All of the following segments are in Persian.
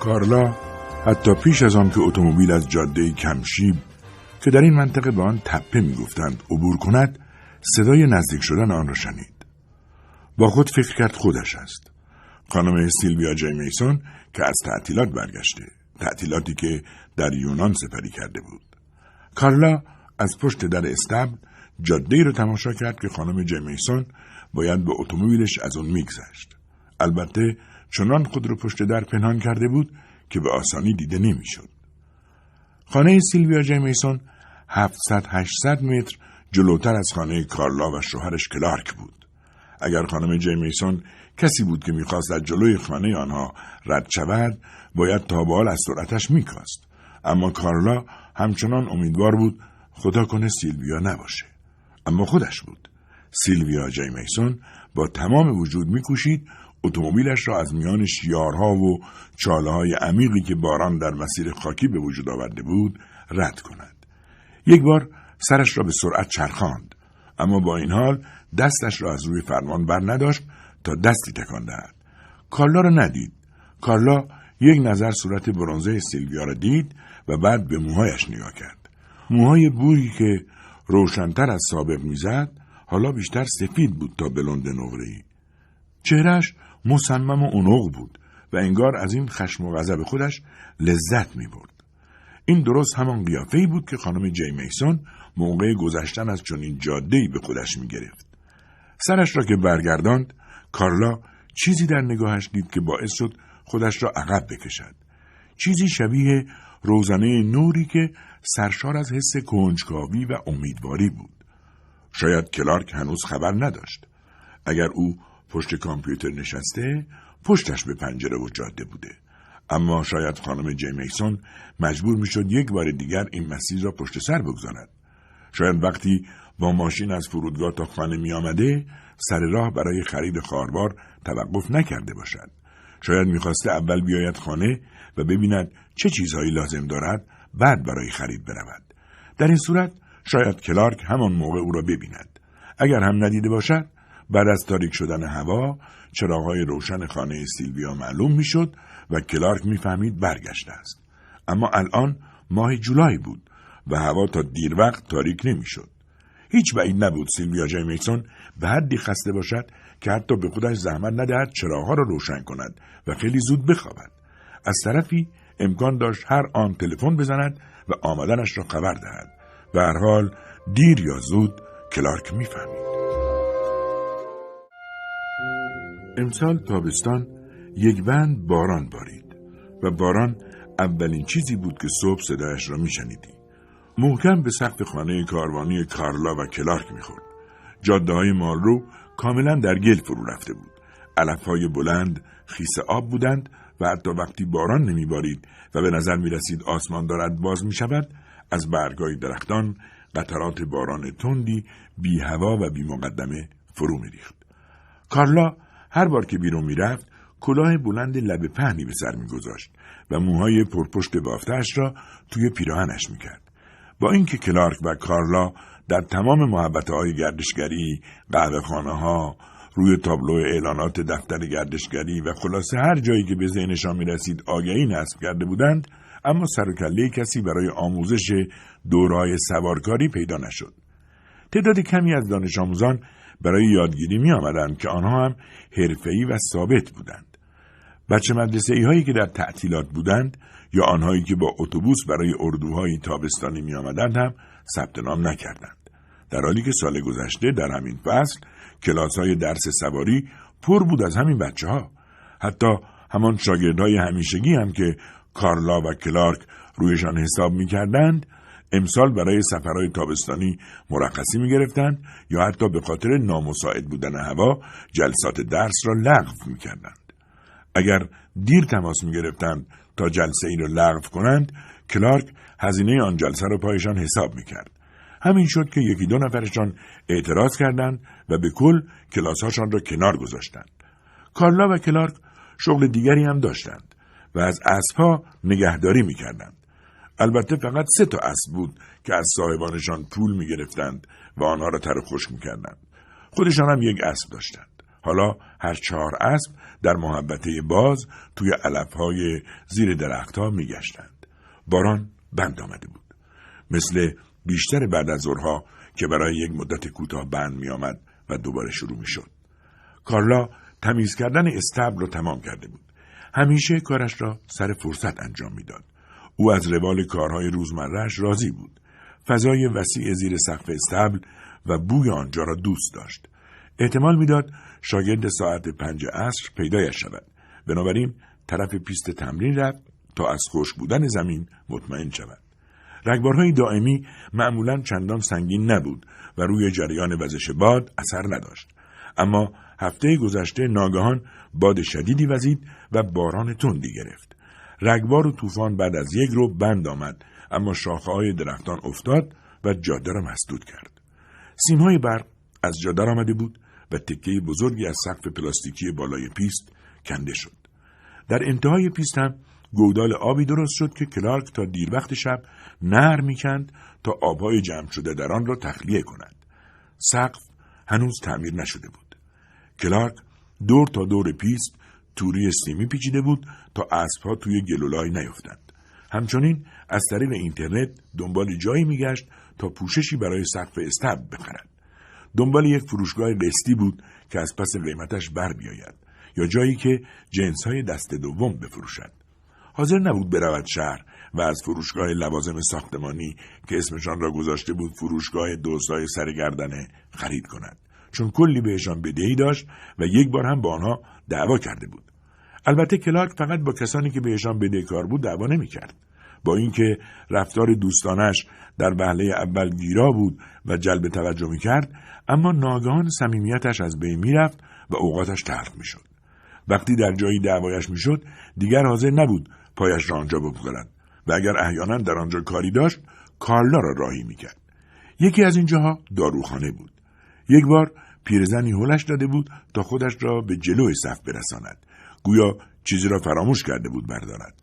کارلا حتی پیش از آن که اتومبیل از جاده کمشیب که در این منطقه به آن تپه می‌گفتند عبور کند صدای نزدیک شدن آن را شنید. با خود فکر کرد خودش است. خانم سیلویا جی میسون که از تعطیلات برگشته تعطیلاتی که در یونان سپری کرده بود کارلا از پشت در استبل جاده را تماشا کرد که خانم جی میسون باید به اتومبیلش از اون میگذشت البته چنان خود را پشت در پنهان کرده بود که به آسانی دیده نمی‌شد. خانه سیلویا جیمیسون 700 800 متر جلوتر از خانه کارلا و شوهرش کلارک بود. اگر خانم جیمیسون کسی بود که می‌خواست از جلوی خانه آنها رد شود باید تا بال از سرعتش میکاست اما کارلا همچنان امیدوار بود خدا کنه سیلویا نباشه. اما خودش بود. سیلویا جیمیسون با تمام وجود میکوشید اتومبیلش را از میان شیارها و چاله های عمیقی که باران در مسیر خاکی به وجود آورده بود رد کند. یک بار سرش را به سرعت چرخاند. اما با این حال دستش را از روی فرمان بر نداشت تا دستی تکان دهد. کارلا را ندید. کارلا یک نظر صورت برونزه سیلویا را دید و بعد به موهایش نگاه کرد. موهای بوری که روشنتر از سابق می‌زد حالا بیشتر سفید بود تا بلند نقره‌ای. چهرش مصمم و اونوق بود و انگار از این خشم و غضب خودش لذت می برد. این درست همان قیافه‌ای بود که خانم جی میسون موقع گذشتن از چنین جاده‌ای به خودش می گرفت. سرش را که برگرداند کارلا چیزی در نگاهش دید که باعث شد خودش را عقب بکشد. چیزی شبیه روزنه نوری که سرشار از حس کنجکاوی و امیدواری بود. شاید کلارک هنوز خبر نداشت. اگر او پشت کامپیوتر نشسته پشتش به پنجره و جاده بوده اما شاید خانم جی میسون مجبور می‌شد یک بار دیگر این مسیر را پشت سر بگذارد شاید وقتی با ماشین از فرودگاه تا خانه می آمده سر راه برای خرید خاربار توقف نکرده باشد. شاید می‌خواسته اول بیاید خانه و ببیند چه چیزهایی لازم دارد بعد برای خرید برود. در این صورت شاید کلارک همان موقع او را ببیند. اگر هم ندیده باشد بعد از تاریک شدن هوا چراغهای روشن خانه سیلویا معلوم می‌شد و کلارک می‌فهمید برگشته است. اما الان ماه جولای بود و هوا تا دیر وقت تاریک نمی‌شد. هیچ بعید نبود سیلویا جیمیسون به حدی خسته باشد که حتی به خودش زحمت ندهد چراغها را روشن کند و خیلی زود بخوابد از طرفی امکان داشت هر آن تلفن بزند و آمدنش را خبر دهد به هر حال دیر یا زود کلارک می‌فهمید امسال تابستان یک بند باران بارید و باران اولین چیزی بود که صبح صدایش را میشنیدی. محکم به سقف خانه کاروانی کارلا و کلارک می‌خورد. جاده های مالرو کاملا در گل فرو رفته بود. علف های بلند خیس آب بودند و حتی وقتی باران نمیبارید و به نظر می رسید آسمان دارد باز می شود از برگای درختان قطرات باران تندی بی هوا و بی مقدمه فرو می ریخت. کارلا هر بار که بیرون می‌رفت کلاه بلند لب پهنی به سر میگذاشت و موهای پرپشت بافتش را توی پیراهنش می‌کرد با اینکه کلارک و کارلا در تمام محبت های گردشگری قهوه خانه ها روی تابلو اعلانات دفتر گردشگری و خلاصه هر جایی که به ذهنشان می‌رسید آگهی نصب کرده بودند اما سر کسی برای آموزش دورهای سوارکاری پیدا نشد تعداد کمی از دانش آموزان برای یادگیری می آمدند که آنها هم حرفه‌ای و ثابت بودند. بچه مدرسه ای هایی که در تعطیلات بودند یا آنهایی که با اتوبوس برای اردوهای تابستانی می آمدند هم ثبت نام نکردند. در حالی که سال گذشته در همین فصل کلاس های درس سواری پر بود از همین بچه ها. حتی همان شاگردهای همیشگی هم که کارلا و کلارک رویشان حساب می کردند امسال برای سفرهای تابستانی مرخصی می گرفتند یا حتی به خاطر نامساعد بودن هوا جلسات درس را لغو می کردند. اگر دیر تماس می گرفتند تا جلسه ای را لغو کنند کلارک هزینه آن جلسه را پایشان حساب می کرد. همین شد که یکی دو نفرشان اعتراض کردند و به کل کلاسهاشان را کنار گذاشتند. کارلا و کلارک شغل دیگری هم داشتند و از اسبها نگهداری می‌کردند. البته فقط سه تا اسب بود که از صاحبانشان پول می‌گرفتند و آنها را تر خوش می‌کردند. خودشان هم یک اسب داشتند. حالا هر چهار اسب در محبته باز توی علفهای زیر درختها میگشتند. باران بند آمده بود. مثل بیشتر بعد از ظهرها که برای یک مدت کوتاه بند می آمد و دوباره شروع می شد. کارلا تمیز کردن استبل را تمام کرده بود. همیشه کارش را سر فرصت انجام می‌داد. او از روال کارهای روزمرهش راضی بود. فضای وسیع زیر سقف استبل و بوی آنجا را دوست داشت. احتمال می‌داد شاگرد ساعت پنج عصر پیدایش شود. بنابراین طرف پیست تمرین رفت تا از خوش بودن زمین مطمئن شود. رگبارهای دائمی معمولا چندان سنگین نبود و روی جریان وزش باد اثر نداشت. اما هفته گذشته ناگهان باد شدیدی وزید و باران تندی گرفت. رگبار و طوفان بعد از یک روز بند آمد اما شاخه های درختان افتاد و جاده را مسدود کرد. سیمهای برق از جا در آمده بود و تکه بزرگی از سقف پلاستیکی بالای پیست کنده شد. در انتهای پیست هم گودال آبی درست شد که کلارک تا دیر وقت شب نهر می‌کند تا آبهای جمع شده در آن را تخلیه کند. سقف هنوز تعمیر نشده بود. کلارک دور تا دور پیست توری سیمی پیچیده بود تا اسبها توی گل و لای نیفتند. همچنین از طریق اینترنت دنبال جایی میگشت تا پوششی برای سقف اصطبل بخرد. دنبال یک فروشگاه قسطی بود که از پس قیمتش بر بیاید یا جایی که جنس های دست دوم بفروشد. حاضر نبود برود شهر و از فروشگاه لوازم ساختمانی که اسمشان را گذاشته بود فروشگاه دوستای سرگردنه خرید کند. چون کلی بهشان بدهی داشت و یک بار هم با آنها دعوا کرده بود. البته کلارک فقط با کسانی که بهشان بدهکار بود دعوا نمی‌کرد. با اینکه رفتار دوستانش در وهله اول گیرا بود و جلب توجه می‌کرد اما ناگهان صمیمیتش از بین می‌رفت و اوقاتش تلخ می‌شد. وقتی در جایی دعوایش می‌شد دیگر حاضر نبود پایش را آنجا بگذارد. و اگر احیانا در آنجا کاری داشت کارلا را راهی می‌کرد. یکی از اینجاها داروخانه بود. یک بار پیرزنی هلش داده بود تا خودش را به جلوی صف برساند. گویا چیزی را فراموش کرده بود بردارد.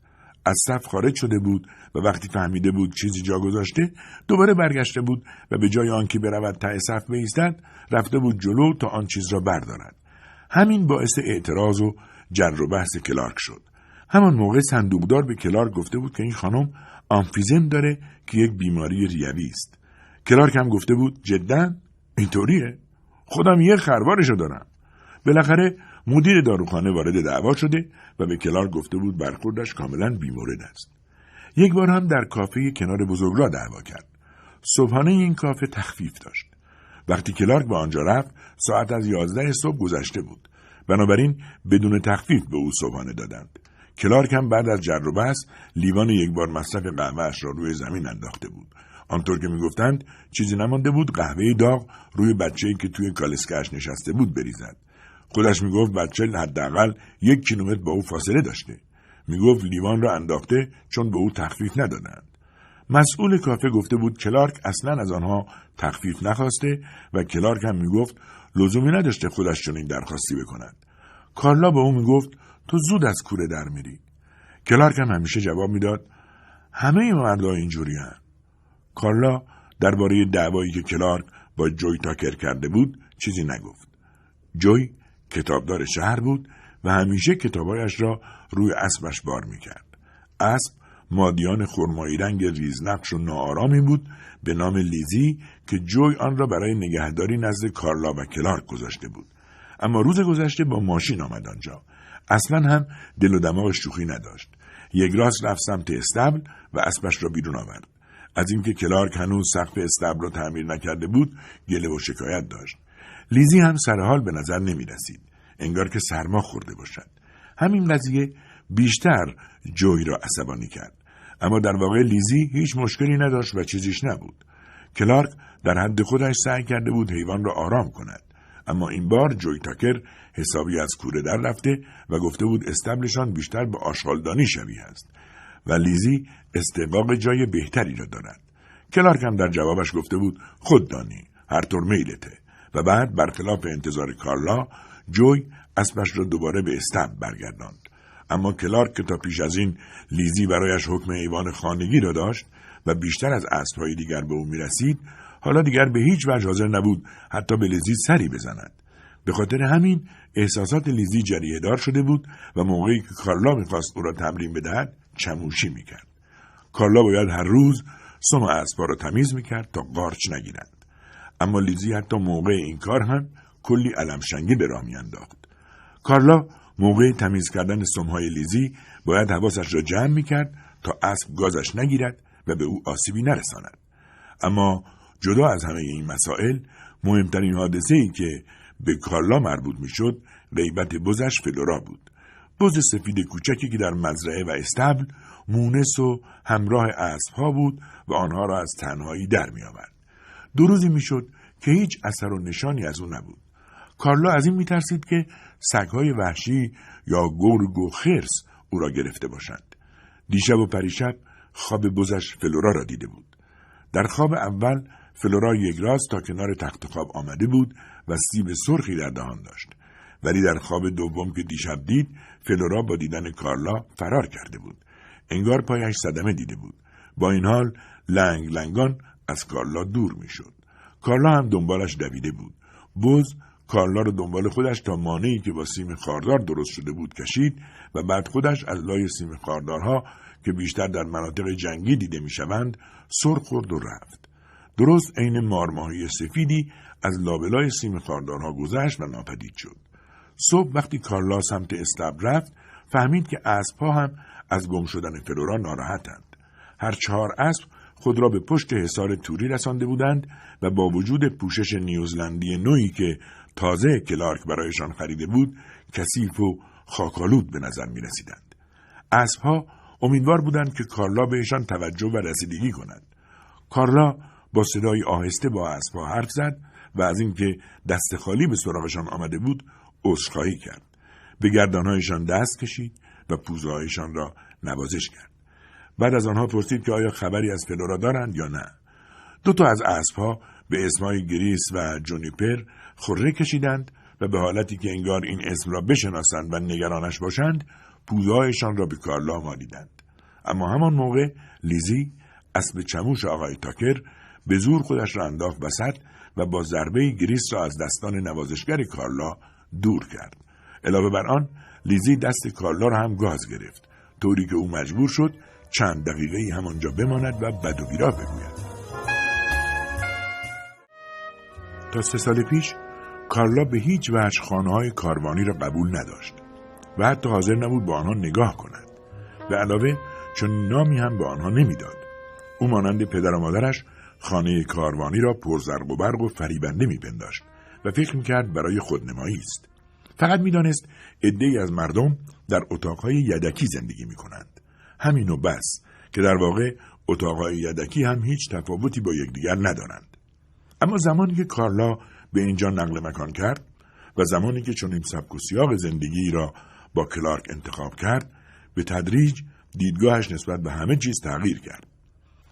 از صف خارج شده بود و وقتی فهمیده بود چیزی جا گذاشته دوباره برگشته بود و به جای آنکه برود ته صف بایستد رفته بود جلو تا آن چیز را بردارد. همین باعث اعتراض و جر و بحث کلارک شد. همان موقع صندوقدار به کلارک گفته بود که این خانم آمفیزم داره که یک بیماری ریوی است. کلارک هم گفته بود جدا؟ اینطوریه؟ خودم یه خروارشو دارم. بالاخره مدیر داروخانه وارد دعوا شده و به کلارک گفته بود برخوردش کاملا بیمورد است. یک بار هم در کافه کنار را دعوا کرد. صبحانه این کافه تخفیف داشت. وقتی کلارک به آنجا رفت ساعت از یازده صبح گذشته بود. بنابراین بدون تخفیف به او صبحانه دادند. کلارک هم بعد از جر و بحث لیوان یک بار مصرف قهوهاش را روی زمین انداخته بود. آنطور که می‌گفتند چیزی نمانده بود قهوه داغ روی بچه‌ای که توی کالسکهاش نشسته بود بریزد. خودش می‌گفت بچه حداقل یک کیلومتر با او فاصله داشته. می‌گفت لیوان را انداخته چون به او تخفیف ندادند. مسئول کافه گفته بود کلارک اصلا از آنها تخفیف نخواسته و کلارک هم می‌گفت لزومی نداشته خودش چنین درخواستی بکند. کارلا به او می‌گفت تو زود از کوره در میری. کلارک هم همیشه جواب می‌داد همه مردها اینجوری هم. کارلا درباره دعوایی که کلارک با جوی تاکر کرده بود چیزی نگفت. جوی کتابدار شهر بود و همیشه کتابایش را روی اسبش بار می‌کرد. اسب مادیان خرمایی رنگ ریزنقش و ناآرامی بود به نام لیزی که جوی آن را برای نگهداری نزد کارلا و کلارک گذاشته بود. اما روز گذشته با ماشین آمد آنجا. اصلا هم دل و دماغ شوخی نداشت یک راست رفت سمت اصطبل و اسبش را بیرون آورد از اینکه کلارک هنوز سقف اصطبل را تعمیر نکرده بود گله و شکایت داشت لیزی هم سرحال به نظر نمی رسید. انگار که سرما خورده باشد. همین قضیه بیشتر جوی را عصبانی کرد. اما در واقع لیزی هیچ مشکلی نداشت و چیزیش نبود. کلارک در حد خودش سعی کرده بود حیوان را آرام کند. اما این بار جوی تاکر حسابی از کوره در رفته و گفته بود استبلشان بیشتر به آشغالدانی شبیه است و لیزی استقاق جای بهتری را دارد. کلارک هم در جوابش گفته بود خود دانی هر طور میلته و بعد برخلاف انتظار کارلا جوی اسبش را دوباره به استب برگرداند اما کلارک که تا پیش از این لیزی برایش حکم ایوان خانگی را داشت و بیشتر از اسبهای دیگر به او می‌رسید حالا دیگر به هیچ وجه حاضر نبود حتی به لیزی سری بزند. به خاطر همین احساسات لیزی جریه دار شده بود و موقعی که کارلا می‌خواست او را تمرین بدهد چموشی می‌کرد. کارلا باید هر روز سم اسبها را تمیز می‌کرد تا قارچ نگیرند. اما لیزی حتی موقع این کار هم کلی علمشنگی به راه میانداخت کارلا موقع تمیز کردن سمهای لیزی باید حواسش را جمع می‌کرد تا اسب گازش نگیرد و به او آسیبی نرساند. اما جدا از همه این مسائل مهمترین حادثه ای که به کارلا مربوط می‌شد غیبت بزش فلورا بود. بز سفید کوچکی که در مزرعه و استبل مونس و همراه اسبها بود و آنها را از تنهایی در میآورد. دو روزی می‌شد که هیچ اثر و نشانی از او نبود. کارلا از این میترسید که سگهای وحشی یا گرگ و خرس او را گرفته باشند. دیشب و پریشب خواب بزش فلورا را دیده بود. در خواب اول فلورا یک راست تا کنار تخت خواب آمده بود و سیب سرخی در دهان داشت. ولی در خواب دوم که دیشب دید فلورا با دیدن کارلا فرار کرده بود. انگار پایش صدمه دیده بود. با این حال لنگ لنگان از کارلا دور می‌شد. کارلا هم دنبالش دویده بود. بز کارلا را دنبال خودش تا مانعی که با سیم خاردار درست شده بود کشید و بعد خودش از لای سیم خاردارها که بیشتر در مناطق جنگی دیده می‌شوند سر خورد و رفت. درست عین مارماهی سفیدی از لابلای سیم خاردارها گذشت و ناپدید شد صبح وقتی کارلا سمت استب رفت فهمید که اسبها هم از گم شدن فلورا ناراحتند هر چهار اسب خود را به پشت حصار توری رسانده بودند و با وجود پوشش نیوزلندی نوعی که تازه کلارک برایشان خریده بود کثیف و خاکالود به نظر می رسیدند. اسبها امیدوار بودند که کارلا بهشان توجه و رسیدگی کند. کارلا با صدای آهسته با اسبها حرف زد و از اینکه دست خالی به سراغشان آمده بود عذرخواهی کرد. به گردنهایشان دست کشید و پوزهایشان را نوازش کرد. بعد از آنها پرسید که آیا خبری از فلورا دارند یا نه. دو تا از اسبها به اسمهای گریس و جونیپر خره کشیدند و به حالتی که انگار این اسم را بشناسند و نگرانش باشند پوزهایشان را به کارلا مالیدند اما همان موقع لیزی اسب چموش آقای تاکر به زور خودش را انداخت وسط و با ضربه گریس را از دستان نوازشگر کارلا دور کرد علاوه بر آن لیزی دست کارلا را هم گاز گرفت طوری که او مجبور شد چند دقیقه همانجا بماند و بد و بگوید تا سه سال پیش کارلا به هیچ وجه خانه های کاروانی را قبول نداشت و حتی حاضر نبود با آنها نگاه کند. به علاوه چون نامی هم به آنها نمی‌داد. او مانند پدر و مادرش خانه کاروانی را پرزرق و برق و فریبنده میپنداشت و فکر می‌کرد برای خودنمایی است. فقط می‌دانست عدهای از مردم در اتاقهای یدکی زندگی می‌کنند. همین و بس که در واقع اتاقهای یدکی هم هیچ تفاوتی با یکدیگر ندارند. اما زمانی که کارلا به اینجا نقل مکان کرد و زمانی که چون این سبک و سیاق زندگی را با کلارک انتخاب کرد به تدریج دیدگاهش نسبت به همه چیز تغییر کرد.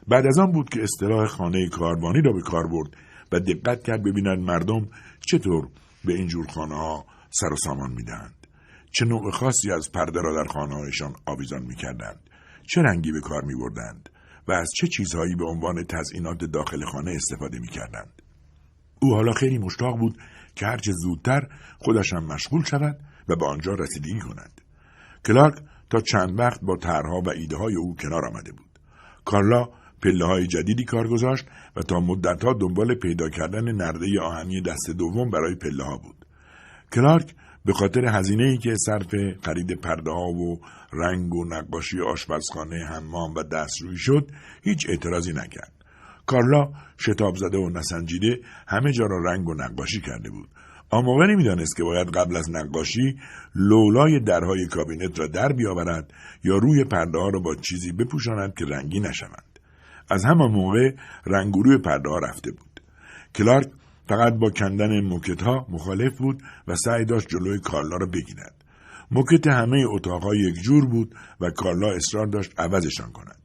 بعد از آن بود که اصطلاح خانه کاروانی را به کار برد و دقت کرد ببیند مردم چطور به این جور خانه ها سر و سامان می‌دهند. چه نوع خاصی از پرده را در خانه هایشان آویزان می‌کردند. چه رنگی به کار می بردند و از چه چیزهایی به عنوان تزئینات داخل خانه استفاده می کردند. او حالا خیلی مشتاق بود که هرچه زودتر خودش هم مشغول شود و به آنجا رسیدگی کند. کلارک تا چند وقت با طرحها و ایده های او کنار آمده بود. کارلا پله های جدیدی کار گذاشت و تا مدتها دنبال پیدا کردن نرده آهنی دست دوم برای پله ها بود. کلارک به خاطر هزینه ای که صرف خرید پرده ها و رنگ و نقاشی آشپزخانه حمام و دستروی شد هیچ اعتراضی نکرد. کارلا شتاب زده و نسنجیده همه جا را رنگ و نقاشی کرده بود. آن موقع نمی‌دانست که باید قبل از نقاشی لولای درهای کابینت را در بیاورد یا روی پرده ها را با چیزی بپوشاند که رنگی نشوند. از همان موقع رنگ روی پرده ها رفته بود. کلارک فقط با کندن موکت ها مخالف بود و سعی داشت جلوی کارلا را بگیرد. موکت همه اتاقها یک جور بود و کارلا اصرار داشت عوضشان کند.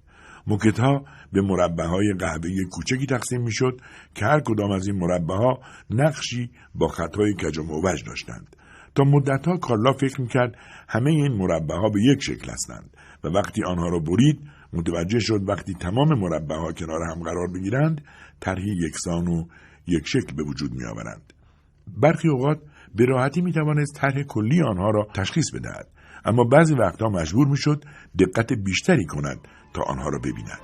موکت ها به مربع های قهوه‌ای کوچکی تقسیم می‌شد که هر کدام از این مربع ها نقشی با خطای کج و موج داشتند تا مدتها کارلا فکر می‌کرد همه این مربع ها به یک شکل هستند و وقتی آنها را برید متوجه شد وقتی تمام مربع ها کنار هم قرار بگیرند طرحی یکسان و یک شکل به وجود می آورند. برخی اوقات به راحتی می توانست طرح کلی آنها را تشخیص بدهد اما بعضی وقتها مجبور می شد دقت بیشتری کند تا آنها را ببیند.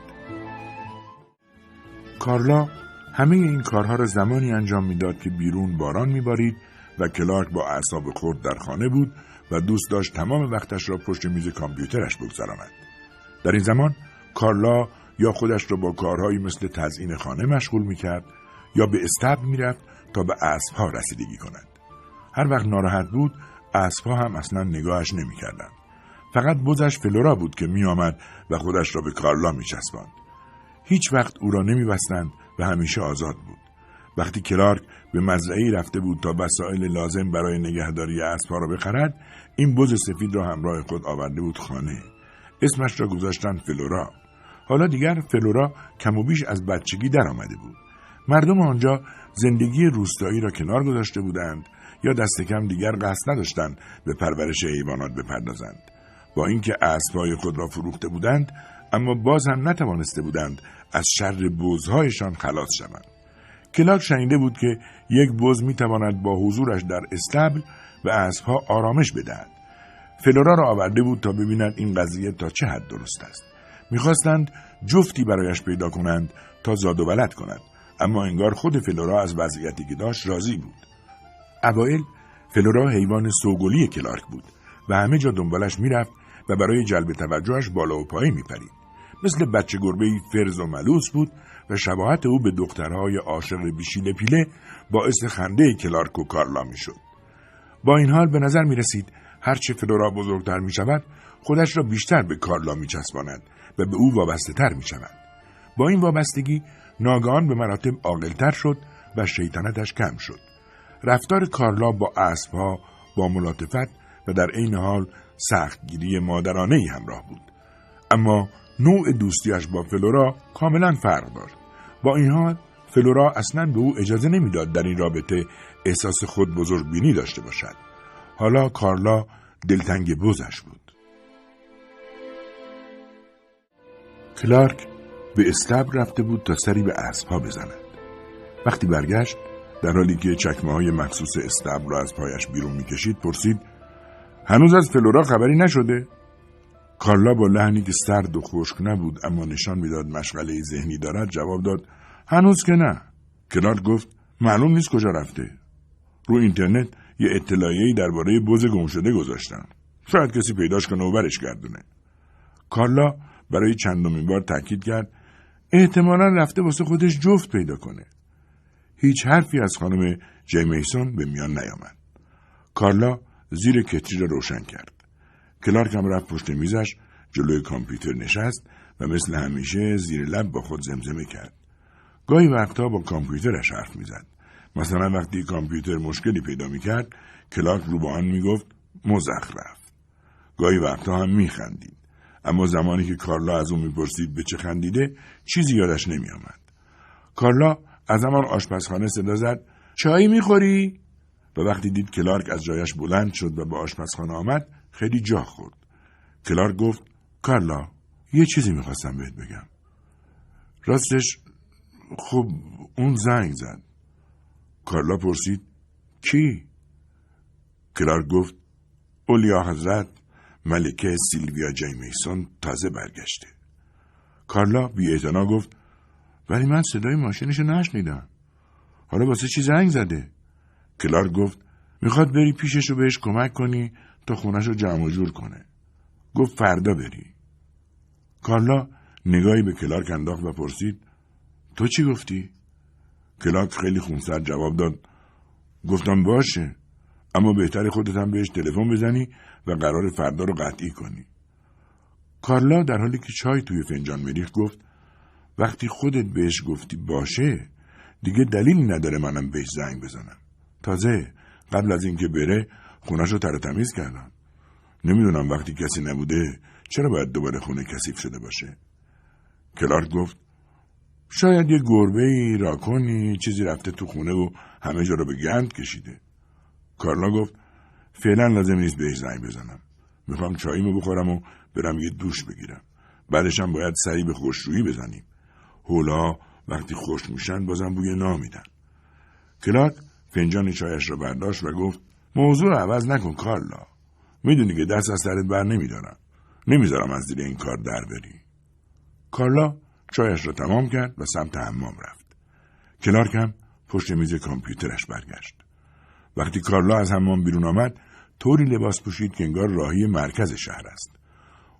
کارلا همه این کارها را زمانی انجام می‌داد که بیرون باران میبارید و کلارک با اعصاب خورد در خانه بود و دوست داشت تمام وقتش را پشت میز کامپیوترش بگذراند. در این زمان کارلا یا خودش را با کارهایی مثل تزیین خانه مشغول می‌کرد یا به استبل می‌رفت تا به اسبها رسیدگی کند. هر وقت ناراحت بود اسبها هم اصلا نگاهش نمی‌کردند. فقط بزش فلورا بود که میآمد و خودش را به کارلا میچسباند. هیچ وقت او را نمیبستند و همیشه آزاد بود. وقتی کلارک به مزرعی رفته بود تا وسایل لازم برای نگهداری اسبها را بخرد این بز سفید را همراه خود آورده بود خانه اسمش را گذاشتند فلورا. حالا دیگر فلورا کم و بیش از بچگی در آمده بود. مردم آنجا زندگی روستایی را کنار گذاشته بودند یا دست کم دیگر قصد نداشتند به پرورش حیوانات بپردازند. با اینکه اسبهای خود را فروخته بودند اما باز هم نتوانسته بودند از شر بزهایشان خلاص شوند. کلاک شنیده بود که یک بز می‌تواند با حضورش در استبل و اسبها آرامش بدهد. فلورا را آورده بود تا ببیند این قضیه تا چه حد درست است. می‌خواستند جفتی برایش پیدا کنند تا زاد و ولد کند. اما انگار خود فلورا از وضعیتی که داشت راضی بود. اوایل فلورا حیوان سوگلی کلارک بود و همه جا دنبالش می‌رفت و برای جلب توجهش بالا و پایین میپرید. مثل بچه گربه فرز و ملوس بود و شباهت او به دخترهای عاشق بیشیل پیله باعث خنده کلارک و کارلا می‌شد. با این حال به نظر می رسید هرچه فلورا بزرگتر می شود خودش را بیشتر به کارلا می چسباند و به او وابسته تر می شود. با این وابستگی ناگهان به مراتب عاقلتر شد و شیطنتش کم شد. رفتار کارلا با اسبها با ملاطفت و در عین حال سختگیری مادرانه ای همراه بود. اما نوع دوستیش با فلورا کاملا فرق داشت. با این حال فلورا اصلا به او اجازه نمی‌داد در این رابطه احساس خود بزرگ بینی داشته باشد. حالا کارلا دلتنگ بوزش بود. کلارک به استبر رفته بود تا سری به اسبها بزند. وقتی برگشت در حالی که چکمه های مخصوص استبر را از پایش بیرون می‌کشید پرسید هنوز از فلورا خبری نشده؟ کارلا با لحنی که سرد و خشک نبود اما نشان می‌داد مشغله ذهنی دارد جواب داد هنوز که نه کلارک گفت معلوم نیست کجا رفته رو اینترنت یه اطلاعیه‌ای درباره بز گمشده گذاشتن. شاید کسی پیداش کنه و برش گردونه. کارلا برای چندمین بار تاکید کرد احتمالا رفته واسه خودش جفت پیدا کنه. هیچ حرفی از خانم جی میسون به میان نیامد. کارلا زیر کتری را روشن کرد. کلارک هم رفت پشت میزش جلوی کامپیوتر نشست و مثل همیشه زیر لب با خود زمزمه کرد. گاهی وقتها با کامپیوترش حرف می‌زد. مثلا وقتی کامپیوتر مشکلی پیدا می‌کرد کلارک رو با آن می‌گفت مزخرف. گاهی وقتها هم میخندید. اما زمانی که کارلا از او می‌پرسید به چه خندیده چیزی یادش نمیآمد. کارلا از همان آشپزخانه صدا زد چایی می‌خوری؟ و وقتی دید کلارک از جایش بلند شد و به آشپزخانه آمد خیلی جا خورد. کلارک گفت کارلا یه چیزی می‌خواستم بهت بگم. راستش خب اون زنگ زد. کارلا پرسید کی؟ کلارک گفت اولیا حضرت ملکه سیلویا جی میسون تازه برگشته. کارلا بی گفت ولی من صدای ماشینش نشنیدم. حالا واسه چی زنگ زده؟ کلارک گفت می‌خواد بری پیشش رو بهش کمک کنی تا خونش رو جمع جور کنه. گفت فردا بری. کارلا نگاهی به کلارک انداخت و پرسید تو چی گفتی؟ کلارک خیلی خونسر جواب داد. گفتم باشه اما بهتر خودت هم بهش تلفن بزنی و قرار فردا رو قطعی کنی. کارلا در حالی که چای توی فنجان مریخ گفت وقتی خودت بهش گفتی باشه دیگه دلیلی نداره منم بهش زنگ بزنم. تازه قبل از اینکه بره خونش رو تر تمیز کردم. نمی‌دونم وقتی کسی نبوده چرا باید دوباره خونه کثیف شده باشه؟ کلارک گفت شاید یه گربه ای راکنی چیزی رفته تو خونه و همه جا رو به گند کشیده. کارلا گفت فعلا لازم نیست بهش زنگ بزنم. می‌خوام چاییمو بخورم و برم یه دوش بگیرم. بعدشم باید سری به خوشرویی بزنیم. هولا وقتی خوش میشن بازم بوی نامیدن کلاک فنجان چایش را برداشت و گفت موضوع رو عوض نکن کارلا. می‌دونی که دست از سرت بر نمیدارم. نمی‌ذارم از زیر این کار در بری. کارلا چایش را تمام کرد و سمت حمام رفت. کلارک هم پشت میز کامپیوترش برگشت. وقتی کارلا از حمام بیرون آمد طوری لباس پوشید که انگار راهی مرکز شهر است.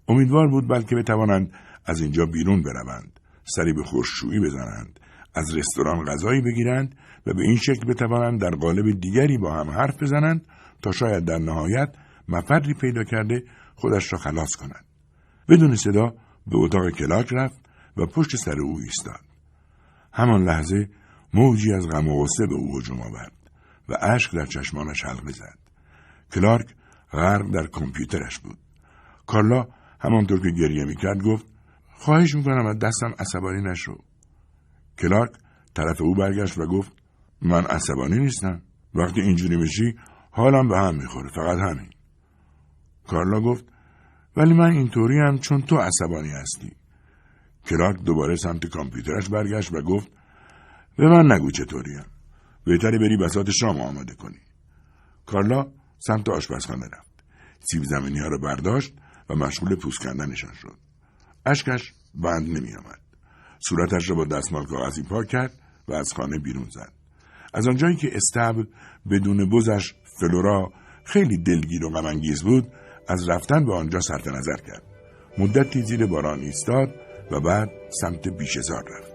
امیدوار بود بلکه بتوانند از اینجا بیرون بروند سری به خوششویی بزنند از رستوران غذایی بگیرند و به این شکل بتوانند در قالب دیگری با هم حرف بزنند تا شاید در نهایت مفری پیدا کرده خودش را خلاص کنند بدون صدا به اتاق کلاک رفت و پشت سر او ایستاد. همان لحظه موجی از غم و غصه به او هجوم آورد و اشک در چشمانش حلقه زد. کلارک غرق در کامپیوترش بود. کارلا همانطور که گریه می‌کرد گفت خواهش می‌کنم از دستم عصبانی نشو. کلارک طرف او برگشت و گفت من عصبانی نیستم. وقتی اینجوری بشی حالم به هم می‌خوره فقط همین. کارلا گفت ولی من اینطوری هم چون تو عصبانی هستی. کلارک دوباره سمت کامپیوترش برگشت و گفت به من نگو چطوریم بهتره بری بسات شام آماده کنی. کارلا سمت آشپزخانه رفت. سیب زمینی ها رو برداشت و مشغول پوست کندنشان شد. اشکش بند نمی آمد. صورتش را با دستمال کاغذی پاک کرد و از خانه بیرون زد. از آنجایی که استبل بدون بزش فلورا خیلی دلگیر و غمانگیز بود از رفتن به آنجا صرف نظر کرد. مدتی زیر باران ایستاد و بعد سمت بیشزار رفت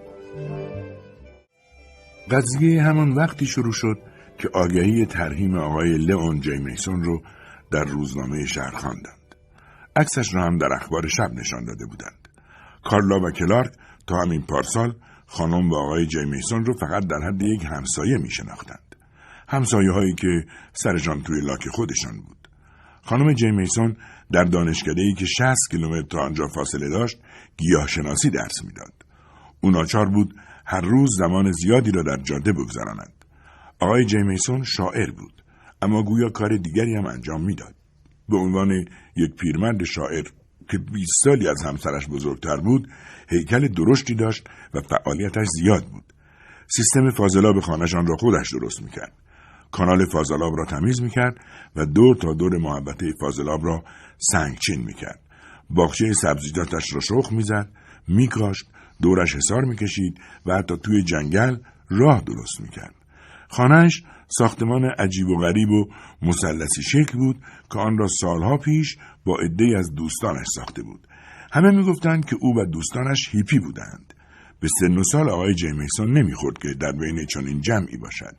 قضیه همان وقتی شروع شد که آگهی ترهیم آقای لئون جی میسون رو در روزنامه شهر خواندند. عکسش را هم در اخبار شب نشان داده بودند. کارلا و کلارک تا همین پارسال خانم و آقای جی میسون رو فقط در حد یک همسایه می شناختند. همسایه هایی که سرشان توی لاک خودشان بود. خانم جی میسون در دانشکده ای که 60 کیلومتر آنجا فاصله داشت گیاهشناسی درس می‌داد. او ناچار بود هر روز زمان زیادی را در جاده بگذراند. آقای جیمیسون شاعر بود اما گویا کار دیگری هم انجام می‌داد. به عنوان یک پیرمرد شاعر که 20 سالی از همسرش بزرگتر بود هیکل درشتی داشت و فعالیتش زیاد بود. سیستم فاضلاب خانهشان را خودش درست می‌کرد. کانال فاضلاب را تمیز می‌کرد و دور تا دور محبته فاضلاب را سنگچین می‌کرد. باغچه سبزیجاتش را شخ می‌زد، میکاشت، دورش حسار می‌کشید و حتی توی جنگل راه درست می‌کرد. خانهش ساختمان عجیب و غریب و مثلثی شکل بود که آن را سالها پیش با عده از دوستانش ساخته بود. همه می‌گفتند که او و دوستانش هیپی بودند. به سن و سال آقای جیمیسون نمی‌خورد که در بین چنین جمعی باشد.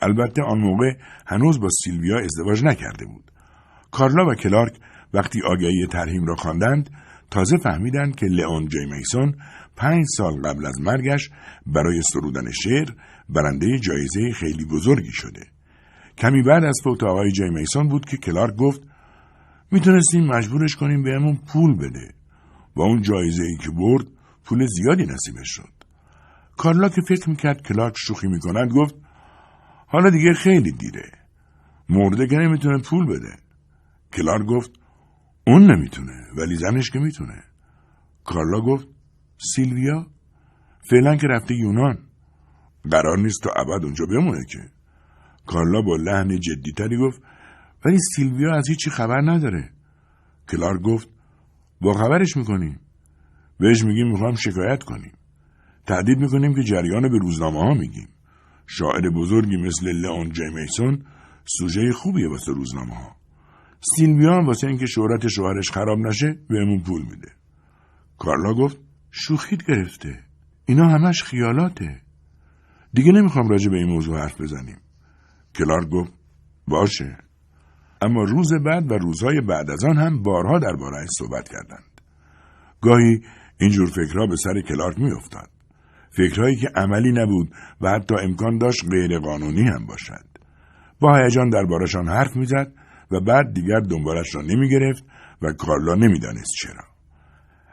البته آن موقع هنوز با سیلویا ازدواج نکرده بود. کارلا و کلارک وقتی آگهی ترهیم را خواندند تازه فهمیدند که لئون جیمیسون پنج سال قبل از مرگش برای سرودن شعر برنده جایزه خیلی بزرگی شده. کمی بعد از فوت آقای جی میسون بود که کلارک گفت می‌تونستیم مجبورش کنیم بهمون پول بده. و اون جایزه ای که برد پول زیادی نصیبش شد. کارلا که فکر می‌کرد کلارک شوخی می‌کند گفت حالا دیگه خیلی دیره. مرده که نمی‌تونه پول بده. کلارک گفت اون نمی‌تونه ولی زنش که می‌تونه. کارلا گفت سیلویا؟ فعلا که رفته یونان. قرار نیست تا ابد اونجا بمونه که. کارلا با لحن جدیتری گفت ولی سیلویا از هیچی خبر نداره. کلار گفت با خبرش می‌کنیم. بهش میگیم می‌خوام شکایت کنیم. تهدید می‌کنیم که جریان به روزنامه ها میگیم. شاعر بزرگی مثل لئون جیمیسون سوژه خوبیه واسه روزنامه ها سیلویا واسه اینکه شهرت شوهرش خراب نشه بهمون پول میده. کارلا گفت شوخیت گرفته. اینا همش خیالاته. دیگه نمی‌خوام راجع به این موضوع حرف بزنیم. کلارک گفت باشه. اما روز بعد و روزهای بعد از آن هم بارها دربارهاش صحبت کردند. گاهی اینجور فکرها به سر کلارک میافتاد. فکرهایی که عملی نبود و حتی امکان داشت غیر قانونی هم باشد. با هیجان دربارشان حرف می‌زد و بعد دیگر دنبالش را نمی‌گرفت و کارلا نمی‌دانست چرا.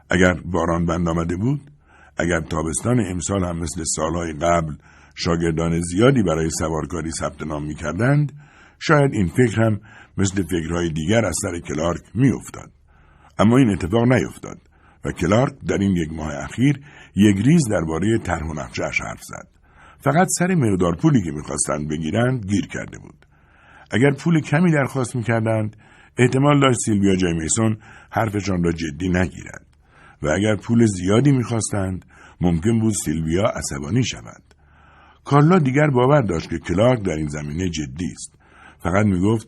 اگر باران بند آمده بود اگر تابستان امسال هم مثل سالهای قبل شاگردان زیادی برای سوارکاری ثبت نام می کردند، شاید این فکر هم مثل فکرهای دیگر از سر کلارک میافتاد. اما این اتفاق نیفتاد و کلارک در این یک ماه اخیر یک ریز درباره طرح و نقشهاش حرف زد. فقط سر مقدار پولی که می‌خواستند بگیرند گیر کرده بود. اگر پول کمی درخواست می‌کردند احتمال داشت سیلویا جیمیسون حرفشان را جدی نگیرد. و اگر پول زیادی می‌خواستند ممکن بود سیلویا عصبانی شود. کارلا دیگر باور داشت که کلارک در این زمینه جدی است. فقط می‌گفت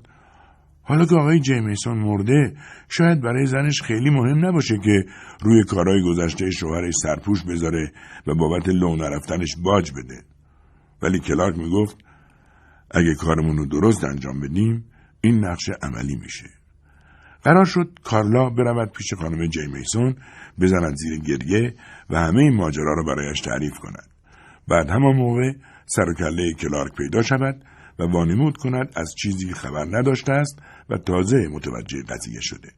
حالا که آقای جیمیسون مرده شاید برای زنش خیلی مهم نباشه که روی کارهای گذشته شوهرش سرپوش بذاره و بابت لو نرفتنش باج بده. ولی کلارک می‌گفت اگه کارمون رو درست انجام بدیم این نقشه عملی میشه. قرار شد کارلا برود پیش خانم جیمیسون بزند زیر گریه و همه این ماجرا را برایش تعریف کند. بعد همان موقع سر و کله کلارک پیدا شود و وانمود کند از چیزی خبر نداشته است و تازه متوجه قضیه شده.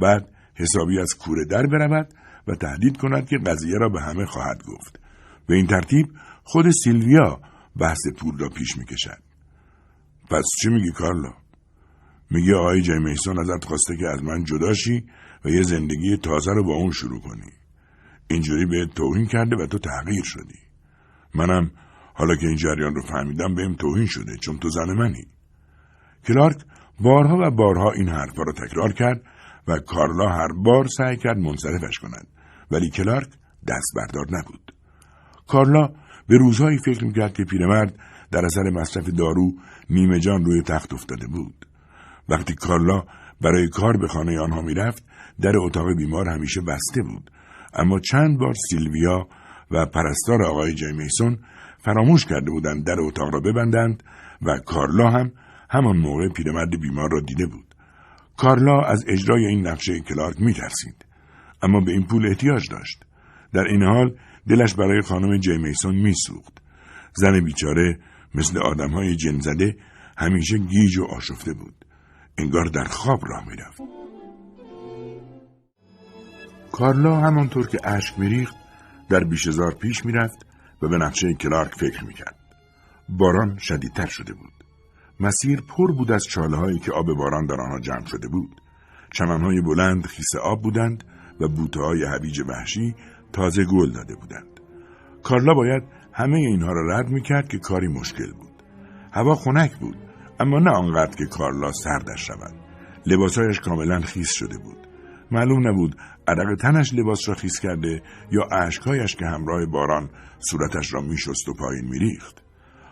بعد حسابی از کوره در برود و تهدید کند که قضیه را به همه خواهد گفت. به این ترتیب خود سیلویا بحث پول را پیش می‌کشد. پس چی میگی کارلا میگه آقای جیمیسون ازت خواسته که از من جداشی و یه زندگی تازه رو با اون شروع کنی. اینجوری به توهین کرده و تو تغییر شدی. منم حالا که این جریان رو فهمیدم بهم توهین شده چون تو زن منی. کلارک بارها و بارها این حرفها را تکرار کرد و کارلا هر بار سعی کرد منصرفش کند. ولی کلارک دست بردار نبود. کارلا به روزهایی فکر می‌کرد که پیرمرد در اثر مصرف دارو نیمه جان روی تخت افتاده بود. وقتی کارلا برای کار به خانه آنها می‌رفت در اتاق بیمار همیشه بسته بود. اما چند بار سیلویا و پرستار آقای جیمیسون فراموش کرده بودند در اتاق را ببندند و کارلا هم همان موقع پیرمرد بیمار را دیده بود. کارلا از اجرای این نقشه کلارک میترسید اما به این پول احتیاج داشت. در این حال دلش برای خانم جیمیسون میسوخت. زن بیچاره مثل آدمهای جن زده همیشه گیج و آشفته بود. انگار در خواب راه می‌رفت. کارلا همانطور که اشک میریخت در بیشزار پیش می‌رفت و به نقشه کلارک فکر می‌کرد. باران شدیدتر شده بود. مسیر پر بود از چاله هایی که آب باران در آنها جمع شده بود. های بلند خیس آب بودند و بوته های هویج وحشی تازه گل داده بودند. کارلا باید همه اینها را رد می‌کرد که کاری مشکل بود. هوا خنک بود اما نه آنقدر که کارلا سردش شود. لباسهایش کاملا خیس شده بود. معلوم نبود عرق تنش لباس را خیس کرده یا اشکهایش که همراه باران صورتش را میشست و پایین میریخت.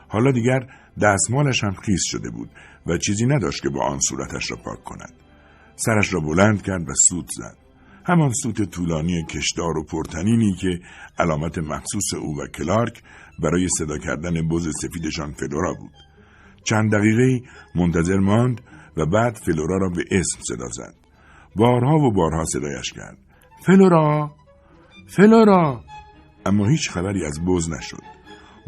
حالا دیگر دستمالش هم خیس شده بود و چیزی نداشت که با آن صورتش را پاک کند. سرش را بلند کرد و سوت زد. همان سوت طولانی کشدار و پرتنینی که علامت مخصوص او و کلارک برای صدا کردن بز سفیدشان فلورا بود. چند دقیقه منتظر ماند و بعد فلورا را به اسم صدا زد. بارها و بارها صدایش کرد. فلورا! فلورا! اما هیچ خبری از بز نشد.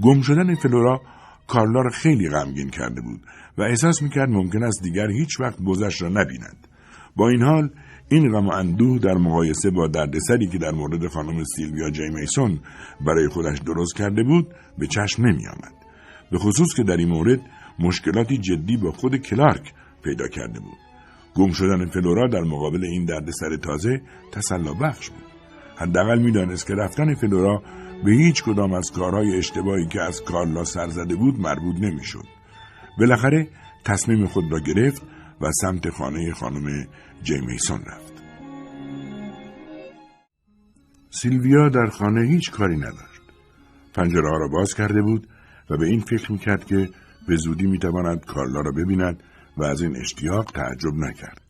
گم شدن فلورا کارلا را خیلی غمگین کرده بود و احساس می‌کرد ممکن است دیگر هیچ وقت بزش را نبیند. با این حال این غم و اندوه در مقایسه با دردسری که در مورد خانم سیلویا جی میسون برای خودش درست کرده بود به چشم نمی آمد. به خصوص که در این مورد مشکلاتی جدی با خود کلارک پیدا کرده بود. گم شدن فلورا در مقابل این دردسر تازه تسلا بخش بود. حداقل می‌دانست که رفتن فلورا به هیچ کدام از کارهای اشتباهی که از کارلا سر زده بود مربوط نمی‌شد. بالاخره تصمیم خود را گرفت و سمت خانه خانم جیمیسون رفت. سیلویا در خانه هیچ کاری نداشت. پنجره را باز کرده بود و به این فکر می‌کرد که به زودی می‌تواند کارلا را ببیند و از این اشتیاق تعجب نکرد.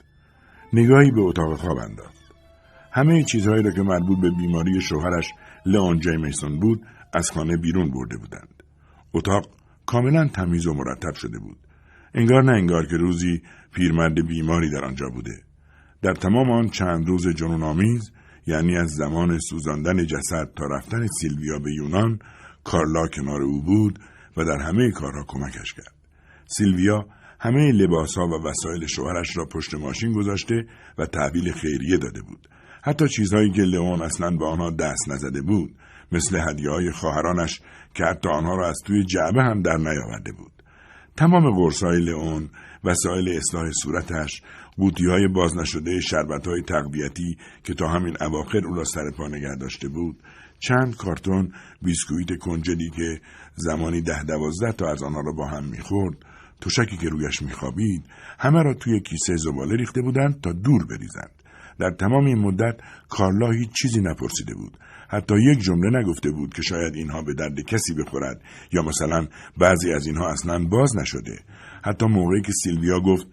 نگاهی به اتاق خواب انداخت. همه چیزهایی را که مربوط به بیماری شوهرش لئون جیمیسون بود از خانه بیرون برده بودند. اتاق کاملا تمیز و مرتب شده بود. انگار نه انگار که روزی پیرمرد بیماری در آنجا بوده. در تمام آن چند روز جنون آمیز یعنی از زمان سوزاندن جسد تا رفتن سیلویا به یونان کارلا کنار او بود و در همه کارها کمکش کرد. سیلویا همه لباسها و وسایل شوهرش را پشت ماشین گذاشته و تحویل خیریه داده بود. حتی چیزهایی که لئون اصلا به آنها دست نزده بود مثل هدیه های خواهرانش که حتی آنها را از توی جعبه هم در نیاورده بود. تمام قرصای لئون وسایل اصلاح صورتش قوطی های باز نشده شربت های تقویتی که تا همین اواخر او را سر پا نگه داشته بود چند کارتون بیسکویت کنجدی که زمانی ده دوازده تا از آنها را با هم می‌خورد تشکی که رویش میخوابید همه را توی کیسه زباله ریخته بودند تا دور بریزند در تمام این مدت کارلا هیچ چیزی نپرسیده بود. حتی یک جمله نگفته بود که شاید اینها به درد کسی بخورد یا مثلا بعضی از اینها اصلا باز نشده. حتی موقعی که سیلویا گفت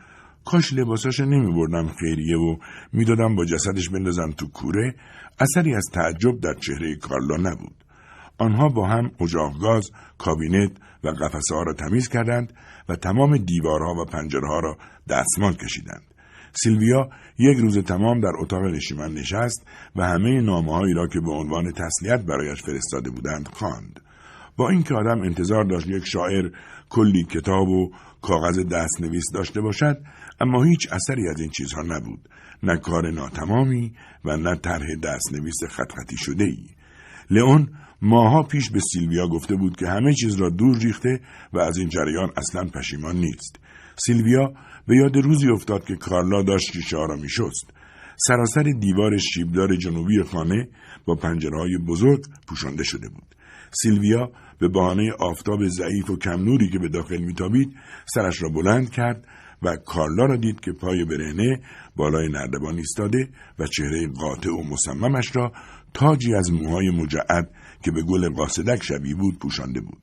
کاش لباساش نمی بردم خیریه و می‌دادم با جسدش بندازم تو کوره اثری از تعجب در چهره کارلا نبود. آنها با هم اجاق گاز، کابینت و قفسه ها را تمیز کردند و تمام دیوارها و پنجره ها را دستمال کشیدند. سیلویا یک روز تمام در اتاق نشیمن نشست و همه نامه را که به عنوان تسلیت برایش فرستاده بودند خواند. با اینکه آدم انتظار داشت یک شاعر کلی کتاب و کاغذ دستنویس داشته باشد اما هیچ اثری از این چیزها نبود. نه کار ناتمامی و نه طرح دستنویس خطخطی شده ای لئون ماها پیش به سیلویا گفته بود که همه چیز را دور ریخته و از این جریان اصلا پشیمان نیست. سیلویا به یاد روزی افتاد که کارلا داشت ریشه را میشست سراسر دیوار شیبدار جنوبی خانه با پنجرهای بزرگ پوشانده شده بود سیلویا به بهانه آفتاب ضعیف و کم نوری که به داخل میتابید سرش را بلند کرد و کارلا را دید که پای برهنه بالای نردبان ایستاده و چهره قاطع و مصممش را تاجی از موهای مجعد که به گل قاصدک شبیه بود پوشانده بود.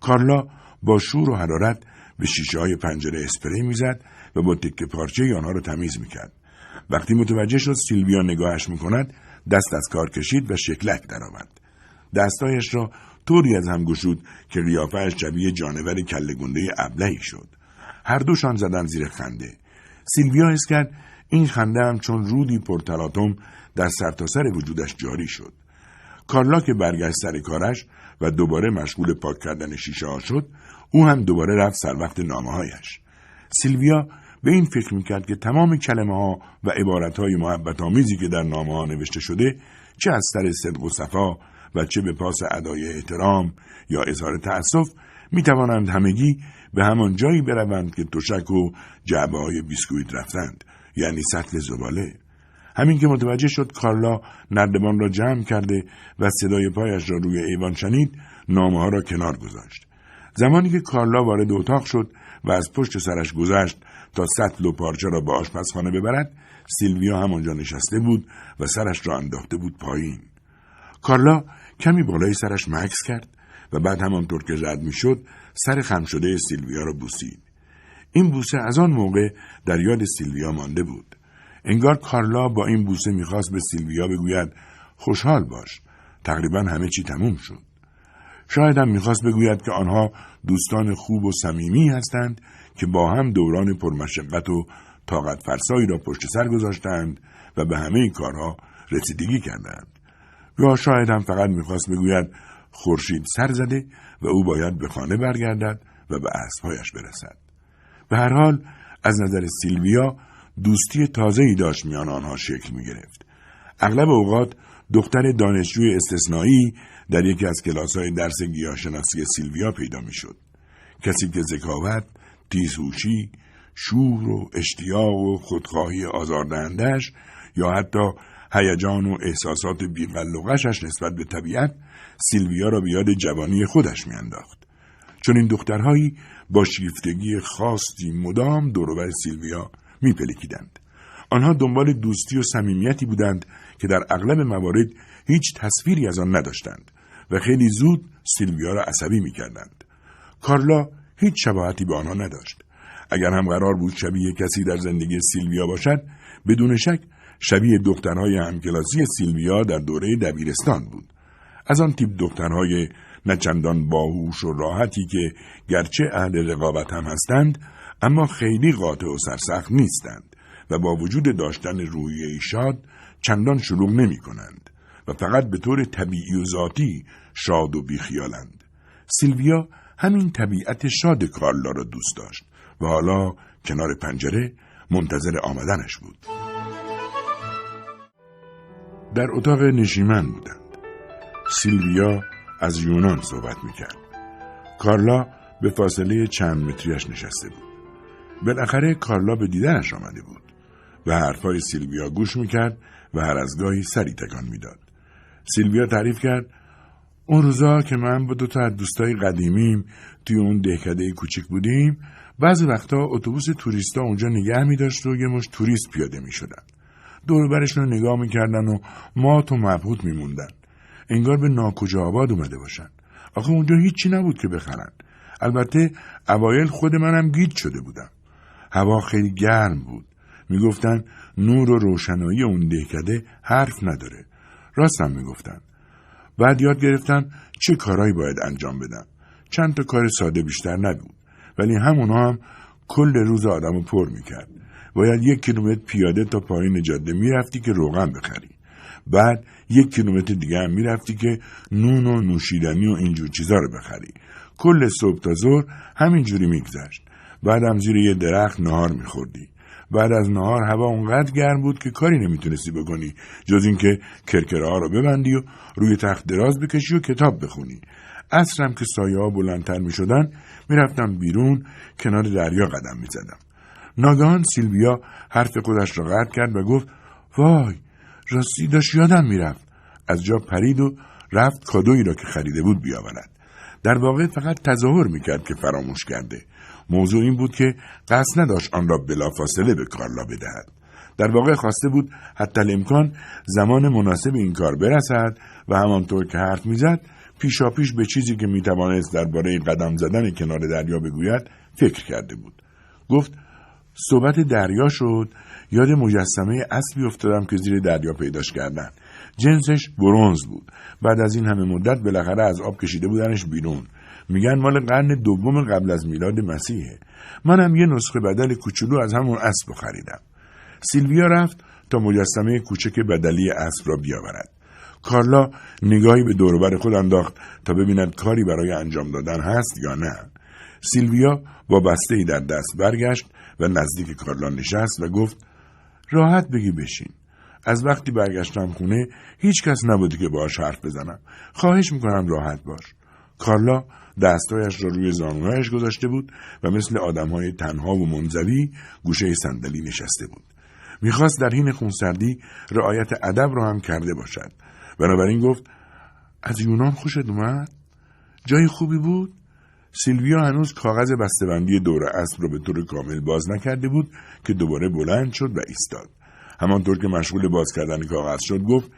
کارلا با شور و حرارت به شیشه های پنجره اسپری می‌زد و با تکه پارچه آنها را تمیز می‌کرد. وقتی متوجه شد سیلویا نگاهش می‌کند دست از کار کشید و شکلک درآمد. دستایش را طوری از هم گشود که قیافهاش شبیه جانور کلگونده ابلهی شد. هر دوشان زدن زیر خنده. سیلویا حس کرد این خنده هم چون رودی پرتلاتم در سرتاسر سر وجودش جاری شد. کارلا که برگشت سر کارش و دوباره مشغول پاک کردن شیشه ها شد او هم دوباره رفت سر وقت نامه هایش. سیلویا به این فکر می‌کرد که تمام کلمه ها و عبارت های محبت آمیزی که در نامه ها نوشته شده چه از سر صدق و صفا و چه به پاس ادای احترام یا اظهار تأسف می توانند همگی به همان جایی بروند که تشک و جعبه های بیسکویت رفتند یعنی سطل زباله همین که متوجه شد کارلا نردبان را جمع کرده و صدای پایش را روی ایوان شنید نامه ها را کنار گذاشت. زمانی که کارلا وارد اتاق شد و از پشت سرش گذشت تا سطل و پارچه را به آشپزخانه ببرد سیلویا همانجا نشسته بود و سرش را انداخته بود پایین. کارلا کمی بالای سرش مکس کرد و بعد همانطور که رد می‌شد سر خم شده سیلویا را بوسید. این بوسه از آن موقع در یاد سیلویا مانده بود. انگار کارلا با این بوسه می‌خواست به سیلویا بگوید خوشحال باش تقریبا همه چی تموم شد. شاید هم می‌خواست بگوید که آنها دوستان خوب و صمیمی هستند که با هم دوران پرمشقت و طاقت فرسایی را پشت سر گذاشتند و به همه کارها رسیدگی کردند. یا شاید هم فقط می‌خواست بگوید خورشید سر زده و او باید به خانه برگردد و به اسبهایش برسد. به هر حال از نظر سیلویا دوستی تازه ای داشت میان آنها شکل می گرفت. اغلب اوقات دختر دانشجوی استثنایی در یکی از کلاس های درس گیاهشناسی سیلویا پیدا می شد. کسی که ذکاوت، تیزهوشی، شور و اشتیاق و خودخواهی آزاردهندش یا حتی هیجان و احساسات بیقلقشش نسبت به طبیعت سیلویا را به یاد جوانی خودش میانداخت چون این دخترهایی با شیفتگی خاصی مدام دورور سیلویا میپلکیدند. آنها دنبال دوستی و صمیمیتی بودند که در اغلب موارد هیچ تصویری از آن نداشتند و خیلی زود سیلویا را عصبی می‌کردند. کارلا هیچ شباهتی به آنها نداشت. اگر هم قرار بود شبیه کسی در زندگی سیلویا باشد بدون شک شبیه دخترهای همکلاسی سیلویا در دوره دبیرستان بود. از آن تیپ دخترهای نچندان باهوش و راحتی که گرچه اهل رقابت هم هستند اما خیلی قاطع و سرسخت نیستند و با وجود داشتن رویه شاد چندان شلوغ نمی کنند و فقط به طور طبیعی و ذاتی شاد و بیخیالند. سیلویا همین طبیعت شاد کارلا را دوست داشت و حالا کنار پنجره منتظر آمدنش بود. در اتاق نشیمن بودند. سیلویا از یونان صحبت می‌کرد. کارلا به فاصله چند متریش نشسته بود. بالاخره کارلا به دیدنش آمده بود و حرفهای سیلویا گوش می‌کرد و هر از گاهی سری تکان می‌داد. سیلویا تعریف کرد اون روزا که من با دو تا از دوستای قدیمیم توی اون دهکده کوچیک بودیم بعضی وقتا اتوبوس توریستا اونجا نگه می داشت و یه مش توریست پیاده می شدن. دور برشون رو نگاه می‌کردن و مات و مبهوت میموندن. انگار به ناکجا آباد اومده باشن. آخه اونجا هیچی نبود که بخرن. البته اوایل خود منم گیت شده بودم. هوا خیلی گرم بود. می‌گفتن نور و روشنایی اون دهکده حرف نداره. راستم می‌گفتن. بعد یاد گرفتم چه کارایی باید انجام بدم. چند تا کار ساده بیشتر نبود. ولی همونا هم کل روز آدم رو پر می‌کرد. باید یک کیلومتر پیاده تا پایین جاده می‌رفتی که روغن بخری. بعد یک کیلومتر دیگه هم می‌رفتی که نون و نوشیدنی و اینجور چیزا رو بخری. کل صبح تا ظهر همینجوری میگذشت. بعدم زیر یه درخت نهار میخوردی. بعد از نهار هوا اونقدر گرم بود که کاری نمی‌تونستی بکنی. جز اینکه کرکره ها رو ببندی و روی تخت دراز بکشی و کتاب بخونی. اصرم که سایه ها بلندتر می شدن می‌رفتم بیرون کنار دریا قدم می زدم. ناگهان سیلویا حرف خودش را قطع کرد و گفت وای راستی داشت یادم می‌رفت. از جا پرید و رفت کادویی را که خریده بود بیاورد. در واقع فقط تظاهر می‌کرد که فراموش کرده. موضوع این بود که قصد نداشت آن را بلافاصله به کارلا بدهد. در واقع خواسته بود حتی امکان زمان مناسب این کار برسد و همانطور که حرف می‌زد پیشاپیش به چیزی که می‌توانست درباره قدم زدن کنار دریا بگوید فکر کرده بود. گفت صحبت دریا شد یاد مجسمه اصلی افتادم که زیر دریا پیداش کردن. جنسش برونز بود. بعد از این همه مدت بالاخره از آب کشیده بودنش بیرون. میگن مال قرن دوم قبل از میلاد مسیحه. منم یه نسخه بدل کوچولو از همون اسب خریدم. سیلویا رفت تا مجسمه کوچک بدلی اسب را بیاورد. کارلا نگاهی به دوروبر خود انداخت تا ببیند کاری برای انجام دادن هست یا نه. سیلویا با بسته ای در دست برگشت و نزدیک کارلا نشست و گفت راحت بگی بشین. از وقتی برگشتم خونه هیچ کس نبودی که باهاش حرف بزنم. خواهش می‌کنم راحت باش. کارلا دستایش را روی زانوهایش گذاشته بود و مثل آدمهای تنها و منزوی گوشه صندلی نشسته بود. می‌خواست در حین خونسردی رعایت ادب را هم کرده باشد. بنابراین گفت از یونان خوشت اومد؟ جای خوبی بود؟ سیلویا هنوز کاغذ بسته‌بندی دور اسب را به طور کامل باز نکرده بود که دوباره بلند شد و ایستاد. همانطور که مشغول باز کردن کاغذ شد گفت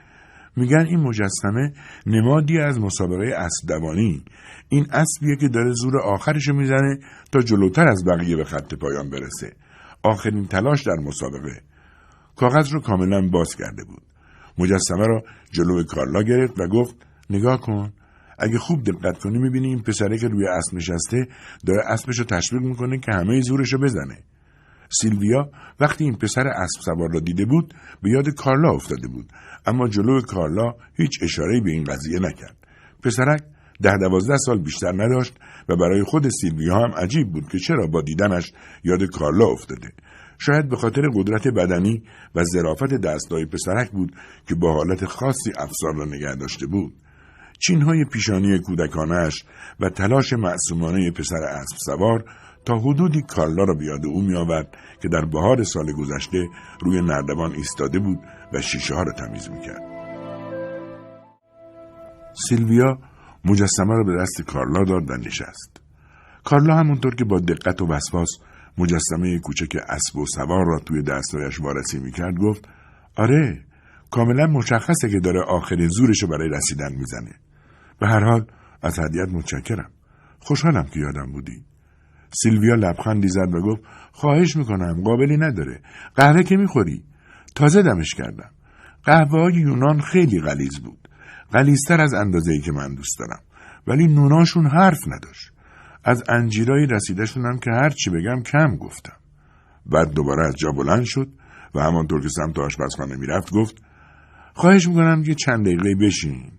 میگن این مجسمه نمادی از مسابقه اسب دوانی. این اسبیه که داره زور آخرش می‌زنه تا جلوتر از بقیه به خط پایان برسه. آخرین تلاش در مسابقه. کاغذ رو کاملا باز کرده بود. مجسمه را جلو کارلا گرفت و گفت نگاه کن اگه خوب دقت کنی می‌بینی این پسره که روی اسب نشسته داره اسبش رو تشویق می‌کنه که همه زورش رو بزنه. سیلویا وقتی این پسر اسب سوار را دیده بود به یاد کارلا افتاده بود. اما جلو کارلا هیچ اشارهی به این قضیه نکرد. پسرک ده دوازده سال بیشتر نداشت و برای خود سیلویا هم عجیب بود که چرا با دیدنش یاد کارلا افتاده. شاید به خاطر قدرت بدنی و ظرافت دستای پسرک بود که با حالت خاصی افسار را نگه داشته بود. چینهای پیشانی کودکانش و تلاش معصومانه پسر اسب سوار تا حدودی کارلا را بیاد او میآورد که در بهار سال گذشته روی نردبان ایستاده بود و شیشه ها را تمیز می‌کرد. سیلویا مجسمه را به دست کارلا داد و نشست. کارلا همونطور که با دقت و وسواس مجسمه کوچک اسب و سوار را توی دستایش وارسی می‌کرد گفت آره کاملا مشخصه که داره آخرین زورشو برای رسیدن می‌زنه. به هر حال از هدیت متشکرم. خوشحالم که یادم بودی. سیلویا لبخندی زد و گفت خواهش می‌کنم قابلی نداره. قهوه که می‌خوری؟ تازه دمش کردم. قهوه های یونان خیلی غلیز بود. غلیزتر از اندازه‌ای که من دوست دارم. ولی نوناشون حرف نداشت. از انجیرای رسیدشونم که هر چی بگم کم گفتم. بعد دوباره از جا بلند شد و همانطور که سمت آشپزخانه می‌رفت گفت خواهش می‌کنم که چند دقیقه بشین.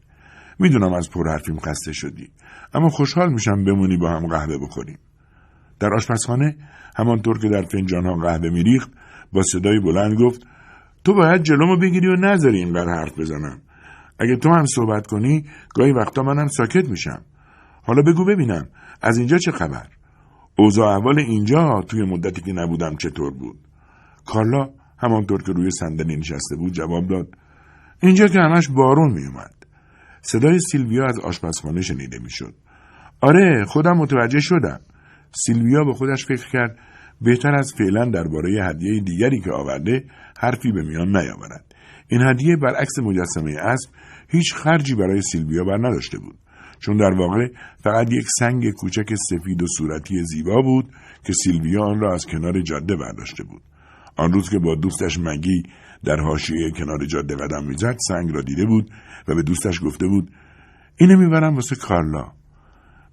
می‌دونم از پر حرفیم خسته شدی اما خوشحال میشم بمونی با هم قهوه بخوریم. در آشپزخانه همانطور که در فنجانها قهوه میریخت با صدای بلند گفت تو باید جلومو بگیری و نذاری اینقدر حرف بزنم. اگه تو هم صحبت کنی گاهی وقتا منم ساکت میشم. حالا بگو ببینم از اینجا چه خبر؟ اوضاع اول اینجا توی مدتی که نبودم چطور بود؟ کارلا همانطور که روی صندلی نشسته بود جواب داد اینجا که همش بارون میومد صدای سیلویا از آشپزخانه شنیده می‌شد. آره خودم متوجه شدم. سیلویا به خودش فکر کرد. بهتر از فعلا درباره هدیه دیگری که آورده حرفی به میان نیاورد. این هدیه برعکس مجسمه اسب هیچ خرجی برای سیلویا بر نداشته بود. چون در واقع فقط یک سنگ کوچک سفید و صورتی زیبا بود که سیلویا آن را از کنار جاده برداشته بود. آن روز که با دوستش مگی در حاشیه کنار جاده قدم می‌زد سنگ را دیده بود و به دوستش گفته بود اینو می‌برم واسه کارلا.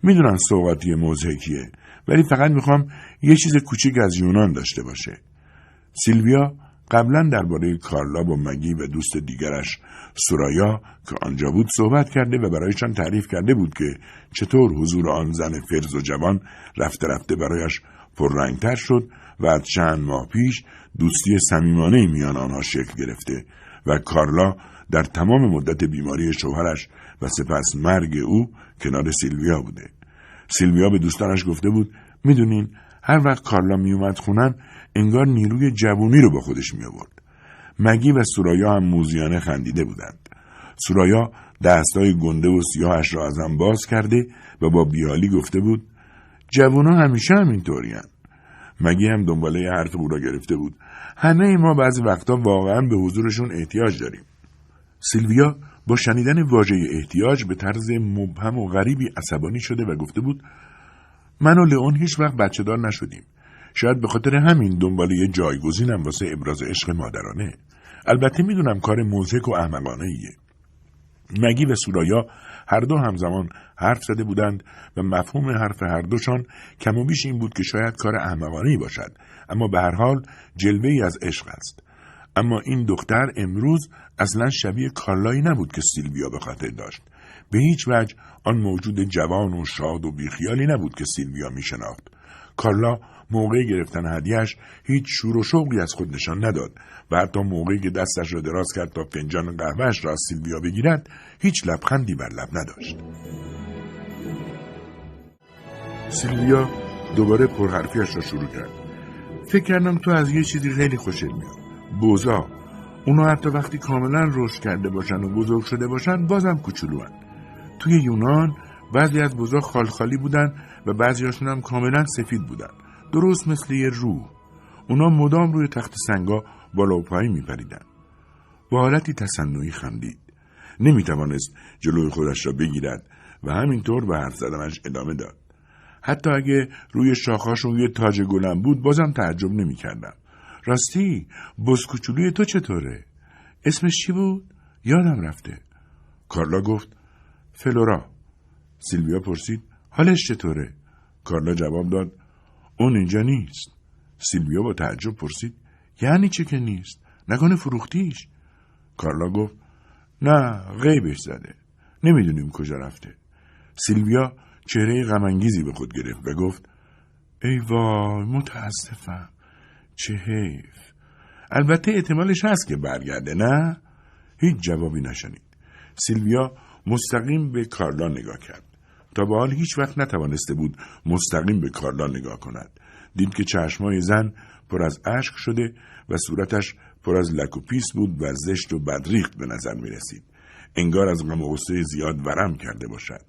می‌دونم سوقاتی موزهکیه ولی فقط می‌خوام یه چیز کوچیک از یونان داشته باشه سیلویا قبلا درباره کارلا با مگی و دوست دیگرش سورایا که آنجا بود صحبت کرده و برایشان تعریف کرده بود که چطور حضور آن زن فرز و جوان رفته رفته برایش پررنگتر شد و از چند ماه پیش دوستی صمیمانه میان آنها شکل گرفته و کارلا در تمام مدت بیماری شوهرش و سپس مرگ او کنار سیلویا بوده. سیلویا به دوستانش گفته بود می‌دونین هر وقت کارلا میومد خونن انگار نیروی جوونی رو با خودش می آورد. مگی و سورایا هم موزیانه خندیده بودند. سورایا دستای گنده و سیاهش را از هم باز کرده و با بیالی گفته بود جوونا همیشه همینطوری هم. مگی هم دنباله حرف او را گرفته بود. همه ما بعضی وقتا واقعا به حضورشون احتیاج داریم. سیلویا با شنیدن واژه احتیاج به طرز مبهم و غریبی عصبانی شده و گفته بود من و لئون هیچ وقت بچه دار نشدیم. شاید به خاطر همین دنبال یه جایگزینم واسه ابراز عشق مادرانه. البته می‌دونم کار موزک و احمقانه ایه. مگی و سورایا هر دو همزمان حرف زده بودند و مفهوم حرف هر دوشان کم و بیش این بود که شاید کار احمقانه باشد اما به هر حال جلوه ای از عشق است اما این دختر امروز اصلا شبیه کارلایی نبود که سیلویا به خاطر داشت به هیچ وجه آن موجود جوان و شاد و بیخیالی نبود که سیلویا می شناخت. کارلا موقع گرفتن هدیهش هیچ شور و شوقی از خود نشان نداد و حتی موقعی که دستش را دراز کرد تا فنجان قهوهش را از سیلویا بگیرد هیچ لبخندی بر لب نداشت. سیلویا دوباره پرحرفیش را شروع کرد. فکر کردم تو از یه چیزی خیلی خوشت میاد. بوزا. اونا حتی وقتی کاملا رشد کرده باشن و بزرگ شده باشن بازم کوچولوان. توی یونان بعضی از بوزا خالخالی بودن و بعضیاشون هم کاملا سفید بودن. درست مثل یه روح. اونا مدام روی تخت سنگا بالا و پایین میپریدن. با حالتی تصنعی خندید. نمی‌توانست جلوی خودش را بگیرد و همینطور به حرف زدنش ادامه داد. حتی اگه روی شاخاشون یه تاج گلم بود بازم تعجب نمی‌کردم. راستی بز کوچولوی تو چطوره؟ اسمش چی بود؟ یادم رفته. کارلا گفت فلورا. سیلویا پرسید حالش چطوره؟ کارلا جواب داد اون اینجا نیست. سیلویا با تعجب پرسید یعنی چه که نیست؟ نکنه فروختیش؟ کارلا گفت نه غیبش زده. نمی‌دونیم کجا رفته. سیلویا چهره غمانگیزی به خود گرفت و گفت ای وای متاسفم. چه حیف. البته احتمالش هست که برگرده نه؟ هیچ جوابی نشنید. سیلویا مستقیم به کارلا نگاه کرد تا به حال هیچ وقت نتوانسته بود مستقیم به کارلا نگاه کند دید که چشمای زن پر از اشک شده و صورتش پر از لک و پیس بود و زشت و بدریخت به نظر می رسید. انگار از غم و زیاد ورم کرده باشد.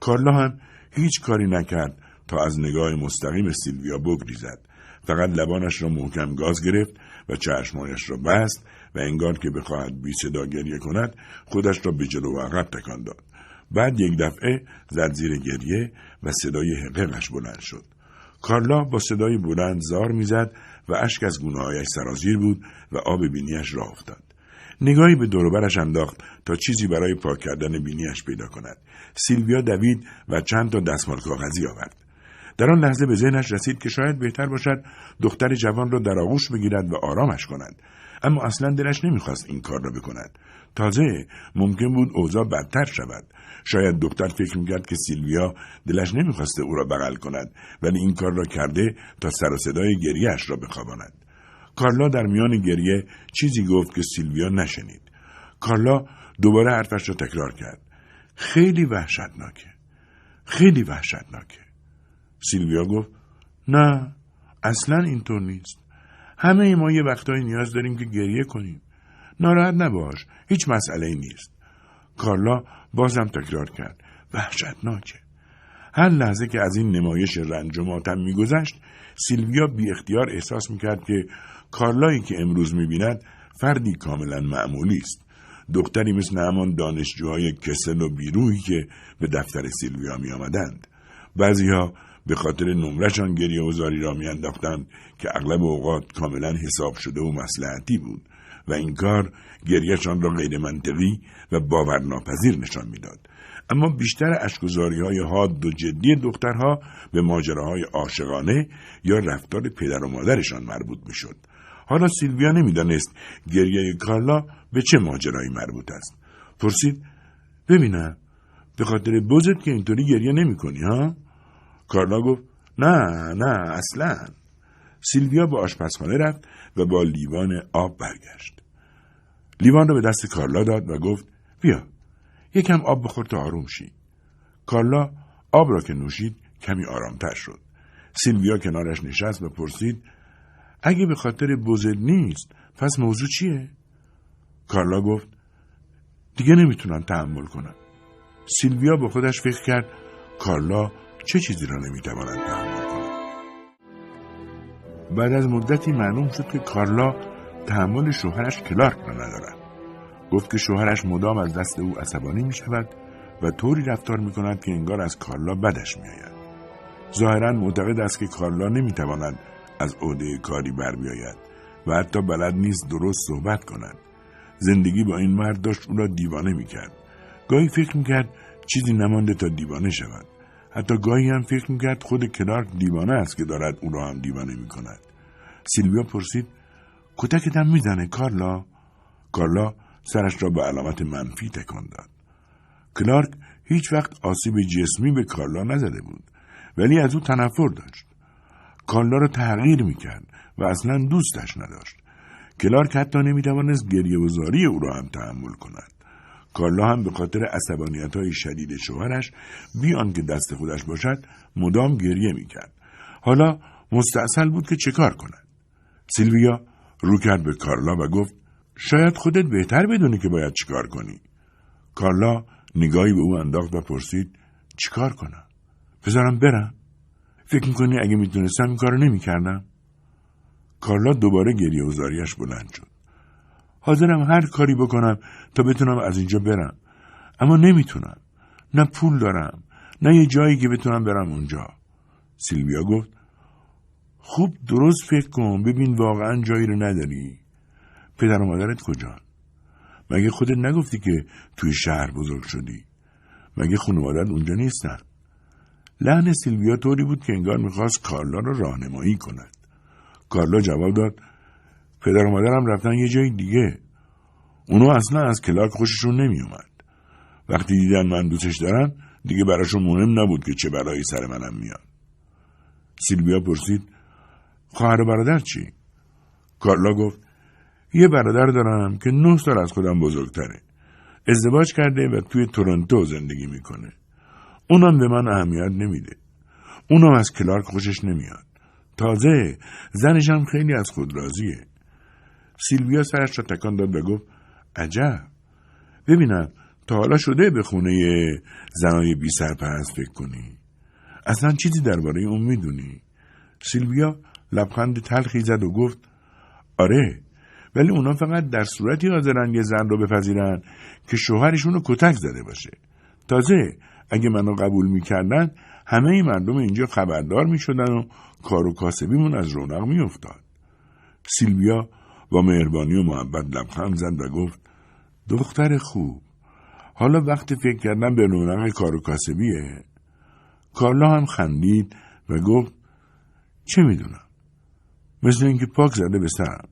کارلا هم هیچ کاری نکرد تا از نگاه مستقیم سیلویا بگریزد. فقط لبانش را محکم گاز گرفت و چشمانش را بست و انگار که بخواهد بی صدا گریه کند خودش را به جلو و عقب تکان داد. بعد یک دفعه زد زیر گریه و صدای حققش بلند شد. کارلا با صدای بلند زار می‌زد و اشک از گونههایش سرازیر بود و آب بینیش راه افتاد. نگاهی به دوروبرش انداخت تا چیزی برای پاک کردن بینیش پیدا کند. سیلویا دوید و چند تا دستمال کاغذی آورد. در آن لحظه به ذهنش رسید که شاید بهتر باشد دختر جوان را در آغوش بگیرد و آرامش کند. اما اصلا دلش نمی‌خواست این کار را بکند. تازه ممکن بود اوضاع بدتر شود. شاید دختر فکر می‌کرد که سیلویا دلش نمی‌خواسته او را بغل کند ولی این کار را کرده تا سر و صدای گریهاش را بخواباند کارلا در میان گریه چیزی گفت که سیلویا نشنید کارلا دوباره حرفش را تکرار کرد خیلی وحشتناکه خیلی وحشتناکه سیلویا گفت نه اصلا اینطور نیست. همه ما یه وقتایی نیاز داریم که گریه کنیم. ناراحت نباش هیچ مسئله نیست. کارلا بازم تکرار کرد وحشتناکه. هر لحظه که از این نمایش رنج و ماتم میگذشت سیلویا بی اختیار احساس می‌کرد که کارلایی که امروز می‌بیند فردی کاملا معمولی است. دختری مثل همان دانشجوهای کسل و بیروهی که به دفتر سیلویا می آمدند. بعضیها به خاطر نمرشان گریه و زاری را میانداختند که اغلب اوقات کاملا حساب شده و مسلحتی بود و این کار گریهشان را غیر منطقی و باورناپذیر نشان می‌داد. اما بیشتر اشکوزاری های حاد و جدی دخترها به ماجراهای عاشقانه یا رفتار پدر و مادرشان مربوط می‌شد. حالا سیلویا نمی‌دانست گریه کارلا به چه ماجرایی مربوط است. پرسید ببینم به خاطر بزت که اینطوری گریه نمی کنی ها؟ کارلا گفت نه نه اصلا. سیلویا به آشپزخانه رفت و با لیوان آب برگشت. لیوان را به دست کارلا داد و گفت بیا یکم آب بخور تا آروم شی. کارلا آب را که نوشید کمی آرامتر شد. سیلویا کنارش نشست و پرسید اگه به خاطر بزل نیست پس موضوع چیه؟ کارلا گفت دیگه نمی‌تونم تحمل کنم سیلویا با خودش فکر کرد کارلا چه چیزی را نمی‌تواند تحمل کند بعد از مدتی معلوم شد که کارلا تحمل شوهرش کلارک را ندارد گفت که شوهرش مدام از دست او عصبانی می شود و طوری رفتار می کند که انگار از کارلا بدش می آید. ظاهرا معتقد است که کارلا نمی تواند از عهده کاری بر بیاید و حتی بلد نیست درست صحبت کند. زندگی با این مرد داشت او را دیوانه می کرد. گاهی فکر می کرد چیزی نمانده تا دیوانه شود. حتی گاهی هم فکر می کرد خود کلارک دیوانه است که دارد او را هم دیوانه می کند. سیلویا پرسید کتکتم می‌زنه کارلا؟ کارلا سرش را به علامت منفی تکان داد. کلارک هیچ وقت آسیب جسمی به کارلا نزده بود ولی از او تنفر داشت. کارلا را تغییر می‌کرد و اصلا دوستش نداشت. کلارک حتی نمی‌توانست گریه و زاری او را هم تحمل کند. کارلا هم به خاطر عصبانیت های شدید شوهرش بیان که دست خودش باشد مدام گریه می‌کرد. حالا مستاصل بود که چه کار کند. سیلویا رو کرد به کارلا و گفت شاید خودت بهتر بدونی که باید چیکار کنی. کارلا نگاهی به او انداخت و پرسید چیکار کنم؟ بذارم برم؟ فکر می‌کنی اگه می‌تونستم این کارو نمی‌کردم؟ کارلا دوباره گریه و زاریش بلند شد. حاضرم هر کاری بکنم تا بتونم از اینجا برم. اما نمی‌تونم. نه پول دارم. نه یه جایی که بتونم برم اونجا. سیلویا گفت خوب درست فکر کن ببین واقعا جایی رو نداری. پدر و مادرت کجا؟ مگه خودت نگفتی که توی شهر بزرگ شدی؟ مگه خانوادت اونجا نیستن؟ لحن سیلویا طوری بود که انگار می‌خواست کارلا را راهنمایی کند. کارلا جواب داد پدر و مادرم رفتن یه جای دیگه. اونو اصلا از کلاک خوششون نمیومد. وقتی دیدن من دوستش دارم دیگه براشون مهم نبود که چه برایی سر منم میاد. سیلویا پرسید خواهر برادر چی؟ کارلا گفت یه برادر دارم که نه سال از خودم بزرگتره. ازدواج کرده و توی تورنتو زندگی می‌کنه. اونم به من اهمیت نمیده. اونم از کلارک خوشش نمیاد. تازه زنشم خیلی از خود راضیه. سیلویا سرش را تکان داد و گفت عجب. ببینم تا حالا شده به خونه زنای بی سرپرست فکر کنی. اصلا چیزی درباره اون می‌دونی؟ سیلویا لبخند تلخی زد و گفت آره ولی اونا فقط در صورتی حاضرن یه زن رو بپذیرن که شوهرشون رو کتک زده باشه تازه اگه منو قبول می‌کردن همه این مردم اینجا خبردار می‌شدن و کار و کاسبیمون از رونق میافتاد سیلویا با مهربانی و محبت لبخند زد و گفت دختر خوب حالا وقتی فکر کردن به رونق کار و کاسبیه. کارلا هم خندید و گفت چه می‌دونم؟ مثل اینکه پاک زده به سرم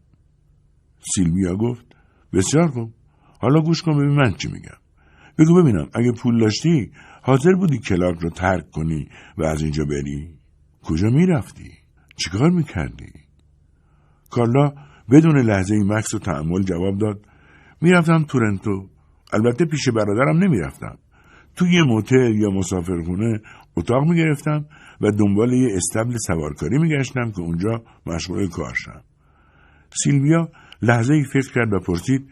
سیلویا گفت بسیار خوب حالا گوش کن ببین من چی میگم. بگو ببینم اگه پول داشتی حاضر بودی کلاک رو ترک کنی و از اینجا بری؟ کجا می‌رفتی؟ چیکار می‌کردی؟ کارلا بدون لحظه این مکس و تحمل جواب داد می‌رفتم تورنتو البته پیش برادرم نمی‌رفتم توی موتل یا مسافرخونه اتاق می‌گرفتم و دنبال یه استبل سوارکاری میگشتم که اونجا مشغول کار شم. سیلویا لحظه ای فکر کرد و پرسید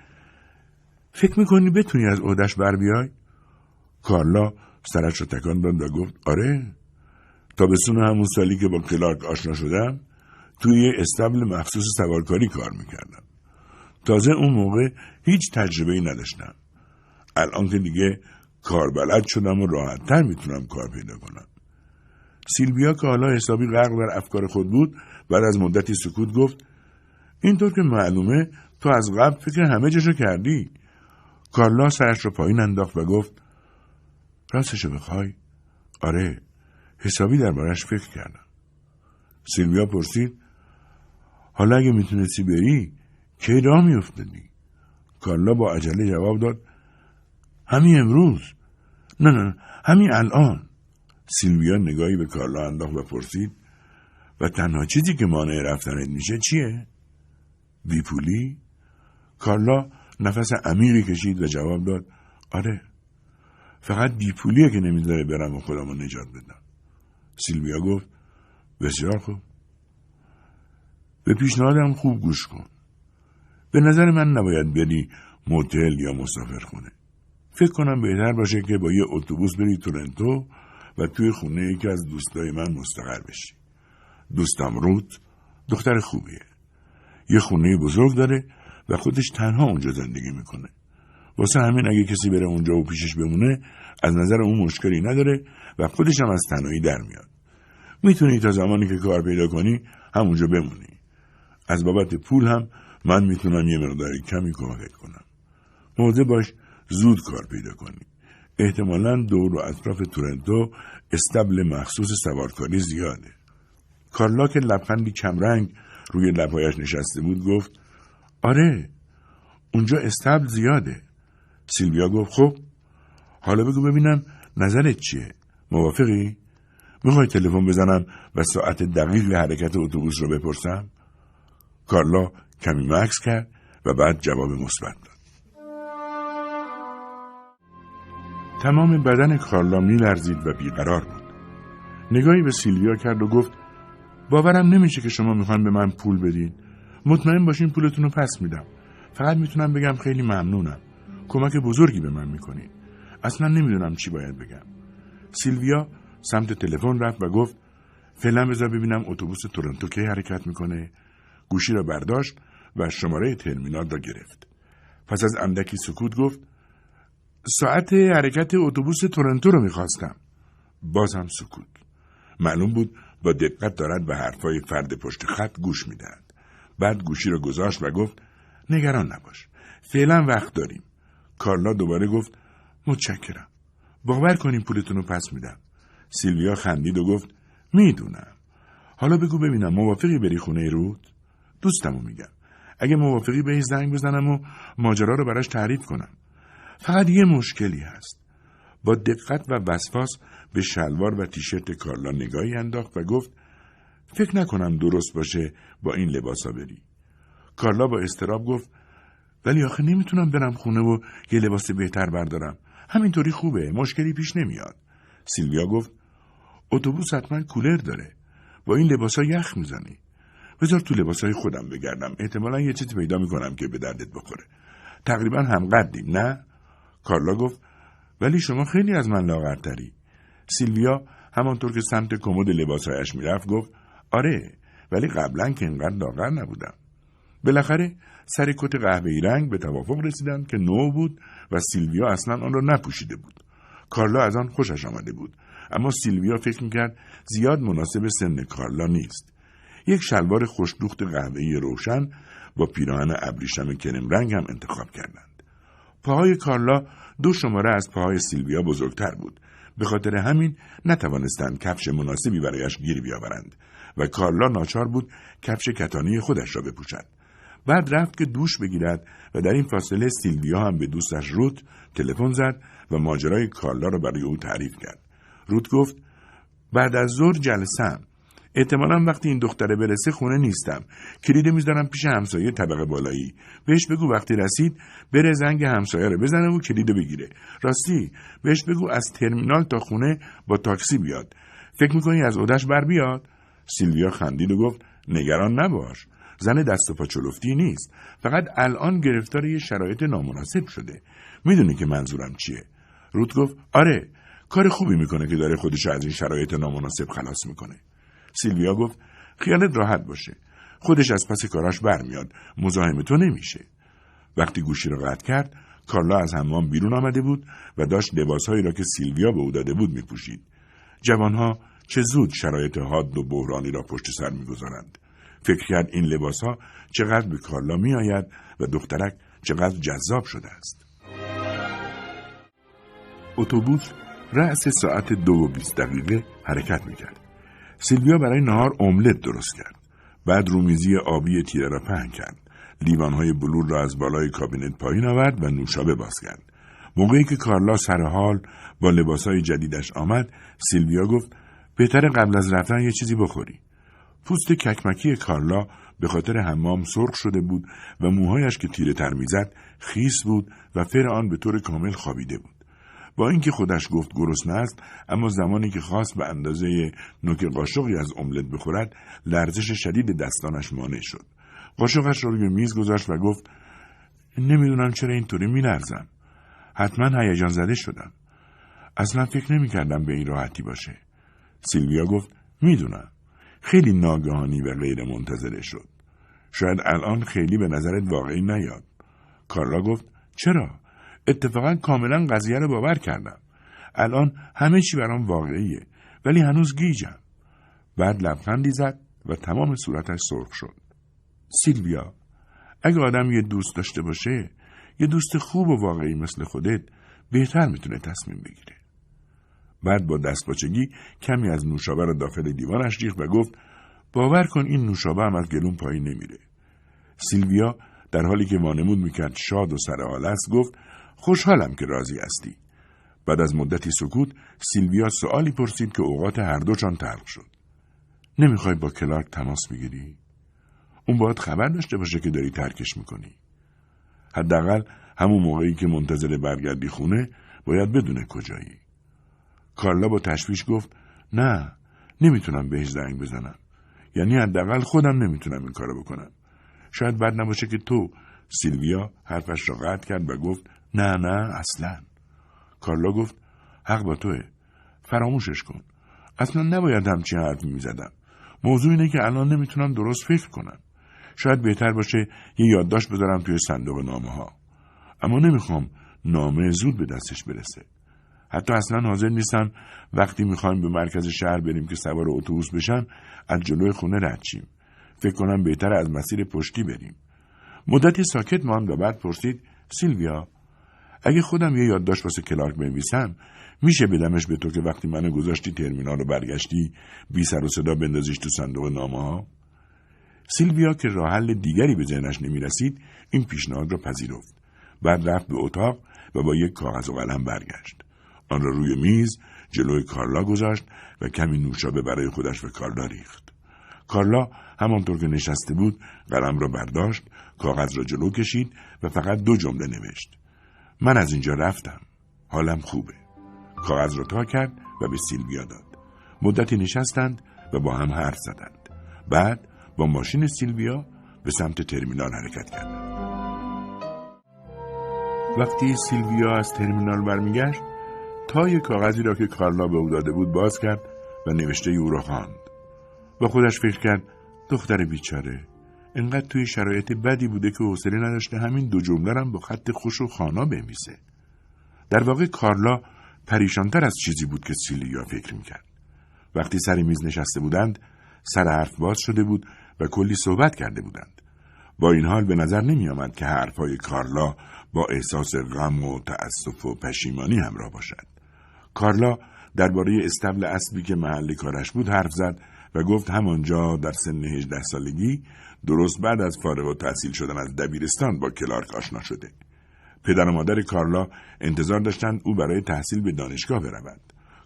فکر می‌کنی بتونی از عهدش بر بیای؟ کارلا سرش رو تکان داد و گفت آره تابستون همون سالی که با کلارک آشنا شدم توی استبل مخصوص سوارکاری کار می‌کردم. تازه اون موقع هیچ تجربه ای نداشتم. الان که دیگه کار بلد شدم و راحتتر می‌تونم کار پیدا کنم. سیلویا که حالا حسابی غرق در افکار خود بود بعد از مدتی سکوت گفت اینطور که معلومه تو از قبل فکر همه جشو کردی. کارلا سرش رو پایین انداخت و گفت راستشو بخوای؟ آره. حسابی دربارش فکر کردم. سیلویا پرسید حالا اگه می‌تونستی بری کی راه میافتادی؟ کارلا با عجله جواب داد همین امروز. نه نه همین الان. سیلویا نگاهی به کارلا انداخت و پرسید و تنها چیزی که مانع رفتنت میشه چیه؟ بیپولی؟ کارلا نفس عمیقی کشید و جواب داد آره. فقط بیپولیه که نمی‌ذاره برم و خودم رو نجات بدم. سیلویا گفت بسیار خوب. به پیشنهادم خوب گوش کن. به نظر من نباید بری موتل یا مسافر خونه. فکر کنم بهتر باشه که با یه اتوبوس بری تورنتو و توی خونه یکی از دوستای من مستقر بشی. دوستم روت دختر خوبیه. یه خونه بزرگ داره و خودش تنها اونجا زندگی می‌کنه. واسه همین اگه کسی بره اونجا و پیشش بمونه از نظر اون مشکلی نداره و خودش هم از تنهایی در میاد. می‌تونی تا زمانی که کار پیدا کنی همونجا بمونی. از بابت پول هم من می‌تونم یه مقداری کمی کمکت کنم. موضع باش زود کار پیدا کنی. احتمالا دور و اطراف تورنتو استبل مخصوص سوارکاری زیاده. کارلا که لبخندی کمرنگ روی لبهایش نشسته بود گفت آره اونجا استبل زیاده. سیلویا گفت خب حالا بگو ببینم نظرت چیه؟ موافقی؟ می‌خوای تلفن بزنم و ساعت دقیق حرکت اتوبوس رو بپرسم؟ کارلا کمی مکس کرد و بعد جواب مثبت داد. تمام بدن کارلا میلرزید و بیقرار بود. نگاهی به سیلویا کرد و گفت باورم نمیشه که شما می‌خواین به من پول بدین. مطمئن باشین پولتون رو پس میدم. فقط می‌تونم بگم خیلی ممنونم. کمک بزرگی به من می‌کنین. اصلا نمی‌دونم چی باید بگم. سیلویا سمت تلفن رفت و گفت فعلا بذار ببینم اتوبوس تورنتو کی حرکت می‌کنه؟ گوشی را برداشت و شماره ترمینال را گرفت. پس از اندکی سکوت گفت ساعت حرکت اتوبوس تورنتو رو می‌خواستم. بازم سکوت. معلوم بود با دقت دارد به حرفای فرد پشت خط گوش می‌دهد. بعد گوشی را گذاشت و گفت نگران نباش فعلا وقت داریم. کارلا دوباره گفت متشکرم. باور کنیم پولتون رو پس میدم. سیلویا خندید و گفت می‌دونم. حالا بگو ببینم موافقی بری خونه رود؟ دوستمو میگم. اگه موافقی به زنگ بزنم و ماجرا رو براش تعریف کنم. فقط یه مشکلی هست. با دقت و وسواس به شلوار و تیشرت کارلا نگاهی انداخت و گفت فکر نکنم درست باشه با این لباسا بری. کارلا با استراب گفت ولی آخه نمی‌تونم برم خونه و یه لباس بهتر بردارم. همینطوری خوبه مشکلی پیش نمیاد. سیلویا گفت اتوبوس حتما کولر داره. با این لباسا یخ می‌زنی. بذار تو لباسای خودم بگردم. احتمالا یه چیزی پیدا می‌کنم که به دردت بخوره. تقریبا هم قدیم نه؟ کارلا گفت ولی شما خیلی از من لاغرتری. سیلویا همانطور که سمت کمد لباسهایش می‌رفت گفت آره ولی قبلا که اینقدر لاغر نبودم. بالاخره سر کت قهوه‌ای رنگ به توافق رسیدند که نو بود و سیلویا اصلا آن را نپوشیده بود. کارلا از آن خوشش آمده بود. اما سیلویا فکر می‌کرد زیاد مناسب سن کارلا نیست. یک شلوار خوشدوخت قهوه‌ای روشن با پیراهن ابریشم کرم رنگ هم انتخاب کردند. پاهای کارلا دو شماره از پاهای سیلویا بزرگتر بود. به خاطر همین نتوانستند کفش مناسبی برایش گیر بیاورند و کارلا ناچار بود کفش کتانی خودش را بپوشد. بعد رفت که دوش بگیرد و در این فاصله سیلویا هم به دوستش روت تلفن زد و ماجرای کارلا را برای او تعریف کرد. روت گفت بعد از ظهر جلسم احتمالا وقتی این دختره برسه خونه نیستم. کلید می‌ذارم پیش همسایه طبقه بالایی. بهش بگو وقتی رسید بره زنگ همسایه رو بزنه و کلید بگیره. راستی بهش بگو از ترمینال تا خونه با تاکسی بیاد. فکر می‌کنی از اودش بر بیاد؟ سیلویا خندید و گفت نگران نباش. زن دست و پا چلفتی نیست. فقط الان گرفتار یه شرایط نامناسب شده. می‌دونی که منظورم چیه. رود گفت آره کار خوبی می‌کنه که داره خودش از این شرایط نامناسب خلاص می‌کنه. سیلویا گفت خیالت راحت باشه. خودش از پس کاراش برمیاد. مزاحم تو نمیشه. وقتی گوشی را قطع کرد کارلا از حمام بیرون آمده بود و داشت لباسهایی را که سیلویا به او داده بود میپوشید. جوانها چه زود شرایط حاد و بحرانی را پشت سر می‌گذارند. فکر کرد این لباسها چقدر به کارلا میآید و دخترک چقدر جذاب شده است. اتوبوس رأس ساعت دو و بیست دقیقه حرکت می‌کرد. سیلویا برای نهار املت درست کرد. بعد رومیزی آبی تیره را پهن کرد. لیوانهای بلور را از بالای کابینت پایین آورد و نوشابه باز کرد موقعی که کارلا سر حال با لباسهای جدیدش آمد سیلویا گفت بهتر قبل از رفتن یه چیزی بخوری. پوست ککمکی کارلا به خاطر حمام سرخ شده بود و موهایش که تیره تر می‌زد خیس بود و فر آن به طور کامل خوابیده بود. با اینکه خودش گفت گرسنه است اما زمانی که خواست به اندازه نوک قاشقی از املت بخورد لرزش شدید دستانش مانع شد. قاشقش را روی میز گذاشت و گفت نمی‌دونم چرا اینطوری میلرزم. حتما هیجان زده شدم. اصلا فکر نمی‌کردم به این راحتی باشه. سیلویا گفت می‌دونم. خیلی ناگهانی و غیر منتظره شد. شاید الان خیلی به نظرت واقعی نیاد. کارلا گفت چرا؟ اتفاقا کاملا قضیه رو باور کردم. الان همه چی برام واقعیه ولی هنوز گیجم. بعد لبخندی زد و تمام صورتش سرخ شد. سیلویا اگه آدم یه دوست داشته باشه یه دوست خوب و واقعی مثل خودت بهتر می‌تونه تصمیم بگیره. بعد با دستپاچگی کمی از نوشابه را داخل دیوانش ریخت و گفت باور کن این نوشابه هم از گلون پایین نمیره. سیلویا در حالی که وانمود می‌کرد شاد و سر است گفت خوشحالم که راضی هستی. بعد از مدتی سکوت سیلویا سوالی پرسید که اوقات هر دوچان تلخ شد. نمی‌خوای با کلارک تماس بگیری؟ اون باید خبر داشته باشه که داری ترکش می‌کنی. حداقل همون موقعی که منتظر برگردی خونه باید بدونه کجایی. کارلا با تشویش گفت نه نمی‌تونم بهش زنگ بزنم. یعنی حداقل خودم نمی‌تونم این کارو بکنم. شاید بد نباشه که تو سیلویا حرفش را قطع کرد و گفت نه نه اصلا. کارلا گفت حق با توه. فراموشش کن. اصلا نباید همچین حرفی می‌زدم. موضوع اینه که الان نمی‌تونم درست فکر کنم. شاید بهتر باشه یه یادداشت بذارم توی صندوق نامه ها اما نمی‌خوام نامه زود به دستش برسه. حتی اصلا حاضر نیستم وقتی می‌خوایم به مرکز شهر بریم که سوار اتوبوس بشم از جلوی خونه رد شیم. فکر کنم بهتر از مسیر پشتی بریم. مدتی ساکت ماند و بعد پرسید سیلویا اگه خودم یه یادداشت واسه کلارک بنویسم میشه بدمش به تو که وقتی منو گذاشتی ترمینال رو برگشتی بی سر و صدا بندازیش تو صندوق نامه ها سیلویا که راه حل دیگری به ذهنش نمی‌رسید این پیشنهاد را پذیرفت. بعد رفت به اتاق و با یک کاغذ و قلم برگشت. آن را روی میز جلوی کارلا گذاشت و کمی نوشابه برای خودش و کارلا ریخت. کارلا همانطور که نشسته بود قلم را برداشت کاغذ را جلو کشید و فقط دو جمله نوشت. من از اینجا رفتم. حالم خوبه. کاغذ را تا کرد و به سیلویا داد. مدتی نشستند و با هم حرف زدند. بعد با ماشین سیلویا به سمت ترمینال حرکت کردند. وقتی سیلویا از ترمینال برمیگشت تای کاغذی را که کارلا به او داده بود باز کرد و نوشته او را خواند. و خودش فکر کرد دختر بیچاره انقدر توی شرایط بدی بوده که حوصله نداشته همین دو جمله هم با خط خوش و خانا بنویسه. در واقع کارلا پریشانتر از چیزی بود که سیلیا فکر می‌کرد. وقتی سر میز نشسته بودند سر حرف باز شده بود و کلی صحبت کرده بودند. با این حال به نظر نمی آمد که حرفهای کارلا با احساس غم و تأسف و پشیمانی همراه باشد. کارلا درباره استبل اسبی که محل کارش بود حرف زد و گفت همانجا در سن 18 سالگی درست بعد از فارغ و تحصیل شدن از دبیرستان با کلارک آشنا شده. پدر و مادر کارلا انتظار داشتند او برای تحصیل به دانشگاه برود.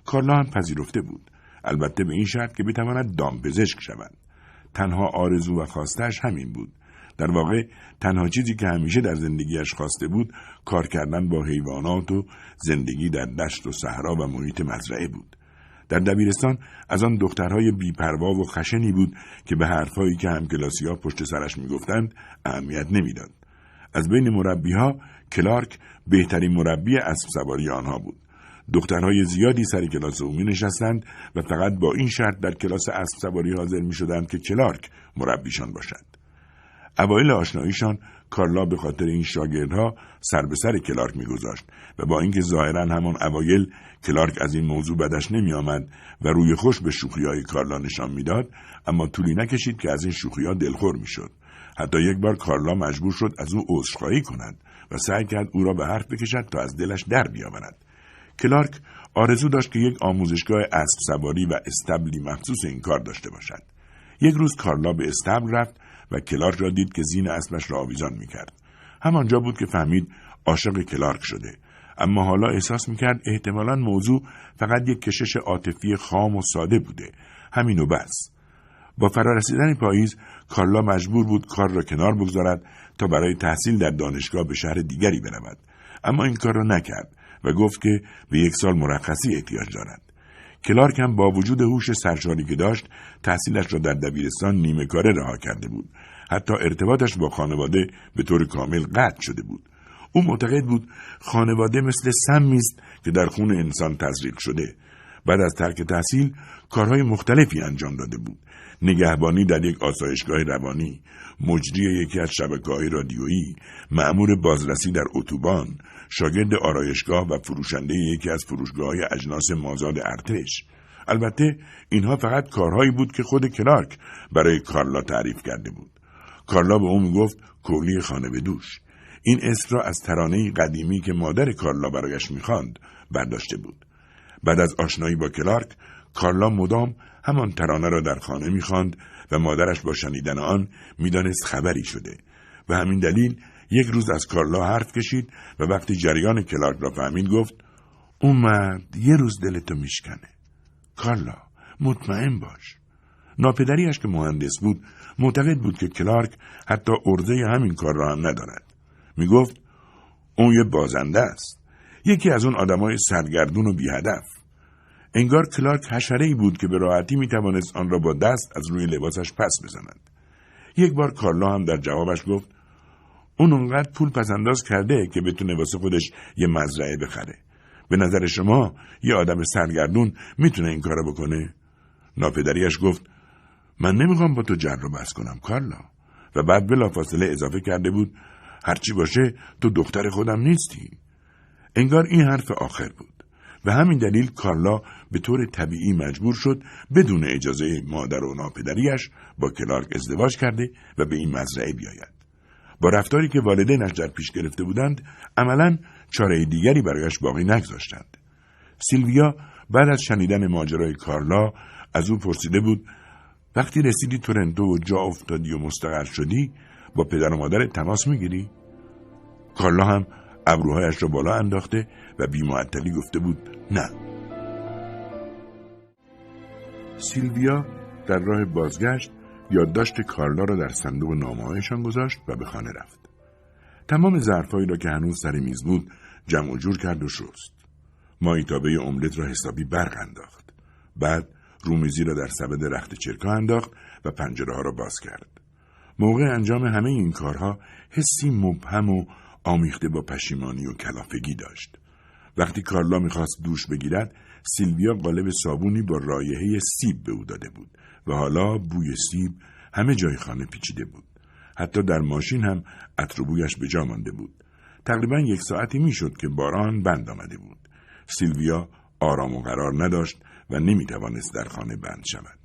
کارلا هم پذیرفته بود. البته به این شرط که بتواند دامپزشک شود تنها آرزو و خواستش همین بود در واقع تنها چیزی که همیشه در زندگیش خواسته بود کار کردن با حیوانات و زندگی در دشت و صحرا و محیط مزرعه بود در دبیرستان از آن دخترهای بیپروا و خشنی بود که به حرفهایی که همکلاسی ها پشت سرش می‌گفتند اهمیت نمی‌داد از بین مربی ها کلارک بهترین مربی اسب سواری آنها بود دخترهای زیادی سر کلاس او نشستند و فقط با این شرط در کلاس اسب سواری حاضر می شدند که کلارک مربیشان باشد. اوایل آشناییشان کارلا به خاطر این شاگردها سر به سر کلارک میگذاشت و با اینکه ظاهرا همان اوایل کلارک از این موضوع بدش نمیآمد و روی خوش به شوخی های کارلا نشان می‌داد اما طولی نکشید که از این شوخی ها دلخور می‌شد. حتی یک بار کارلا مجبور شد از او عذرخواهی کند و سعی کرد او را به حرف بکشد تا از دلش در بیاورد. کلارک آرزو داشت که یک آموزشگاه اسب سواری و استبلی مخصوص این کار داشته باشد. یک روز کارلا به استبل رفت و کلارک را دید که زین اسبش را آویزان می‌کرد. همانجا بود که فهمید عاشق کلارک شده. اما حالا احساس می‌کرد احتمالا موضوع فقط یک کشش عاطفی خام و ساده بوده. همین و بس. با فرارسیدن پاییز کارلا مجبور بود کار را کنار بگذارد تا برای تحصیل در دانشگاه به شهر دیگری برود. اما این کار را نکرد و گفت که به یک سال مرخصی احتیاج دارد. کلارک هم با وجود هوش سرشاری که داشت تحصیلش را در دبیرستان نیمه کاره رها کرده بود. حتی ارتباطش با خانواده به طور کامل قطع شده بود. او معتقد بود خانواده مثل سمی است که در خون انسان تزریق شده. بعد از ترک تحصیل کارهای مختلفی انجام داده بود. نگهبانی در یک آسایشگاه روانی مجری یکی از شبکه های رادیویی معمور بازرسی در اتوبان شاگرد آرایشگاه و فروشنده یکی از فروشگاه های اجناس مازاد ارتش. البته اینها فقط کارهایی بود که خود کلارک برای کارلا تعریف کرده بود. کارلا به او می‌گفت کولی خانه به دوش. این اسم را از ترانه قدیمی که مادر کارلا برایش می‌خواند برداشته بود. بعد از آشنایی با کلارک کارلا مدام همان ترانه را در خانه می‌خواند و مادرش با شنیدن آن می‌دانست خبری شده و همین دلیل یک روز از کارلا حرف کشید و وقتی جریان کلارک را فهمید گفت اون مرد یه روز دلتو میشکنه. کارلا مطمئن باش. ناپدریش که مهندس بود معتقد بود که کلارک حتی ارزه همین کار را هم ندارد. می‌گفت اون یه بازنده است. یکی از اون آدمای سرگردون و بیهدف. انگار کلارک حشره ای بود که به راحتی می توانست آن را با دست از روی لباسش پس بزند. یک بار کارلا هم در جوابش گفت اون اونقدر پول پسنداز کرده که بتونه واسه خودش یه مزرعه بخره. به نظر شما یه آدم سرگردون می‌تونه این کارو بکنه؟ ناپدریش گفت من نمی‌خوام با تو جر رو بس کنم کارلا و بعد بلافاصله اضافه کرده بود هرچی باشه تو دختر خودم نیستی. انگار این حرف آخر بود. به همین دلیل کارلا به طور طبیعی مجبور شد بدون اجازه مادر و ناپدریش با کلارک ازدواج کرده و به این مزرعه بیاید. با رفتاری که والدینش در پیش گرفته بودند عملا چاره دیگری برایش باقی نگذاشتند. سیلویا بعد از شنیدن ماجرای کارلا از او پرسیده بود وقتی رسیدی تورنتو و جا افتادی و مستقر شدی با پدر و مادر تماس می‌گیری؟ کارلا هم ابروهایش را بالا انداخته و بیمعطلی گفته بود نه سیلویا در راه بازگشت یادداشت کارلا را در صندوق نامههایشان گذاشت و به خانه رفت. تمام ظرفهایی را که هنوز سر میز بود جمع و جور کرد و شست. مایتابه املت را حسابی برق انداخت. بعد رومیزی را در سبد رخت چرکا انداخت و پنجره ها را باز کرد. موقع انجام همه این کارها حسی مبهم و آمیخته با پشیمانی و کلافگی داشت. وقتی کارلا می‌خواست دوش بگیرد سیلویا قالب صابونی با رایحه سیب به او داده بود و حالا بوی سیب همه جای خانه پیچیده بود. حتی در ماشین هم عطر بویش به جا مانده بود. تقریبا یک ساعتی می‌شد که باران بند آمده بود. سیلویا آرام و قرار نداشت و نمی‌توانست در خانه بند شود.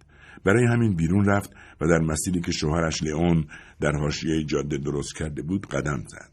برای همین بیرون رفت و در مسیری که شوهرش لئون در حاشیه جاده درست کرده بود قدم زد.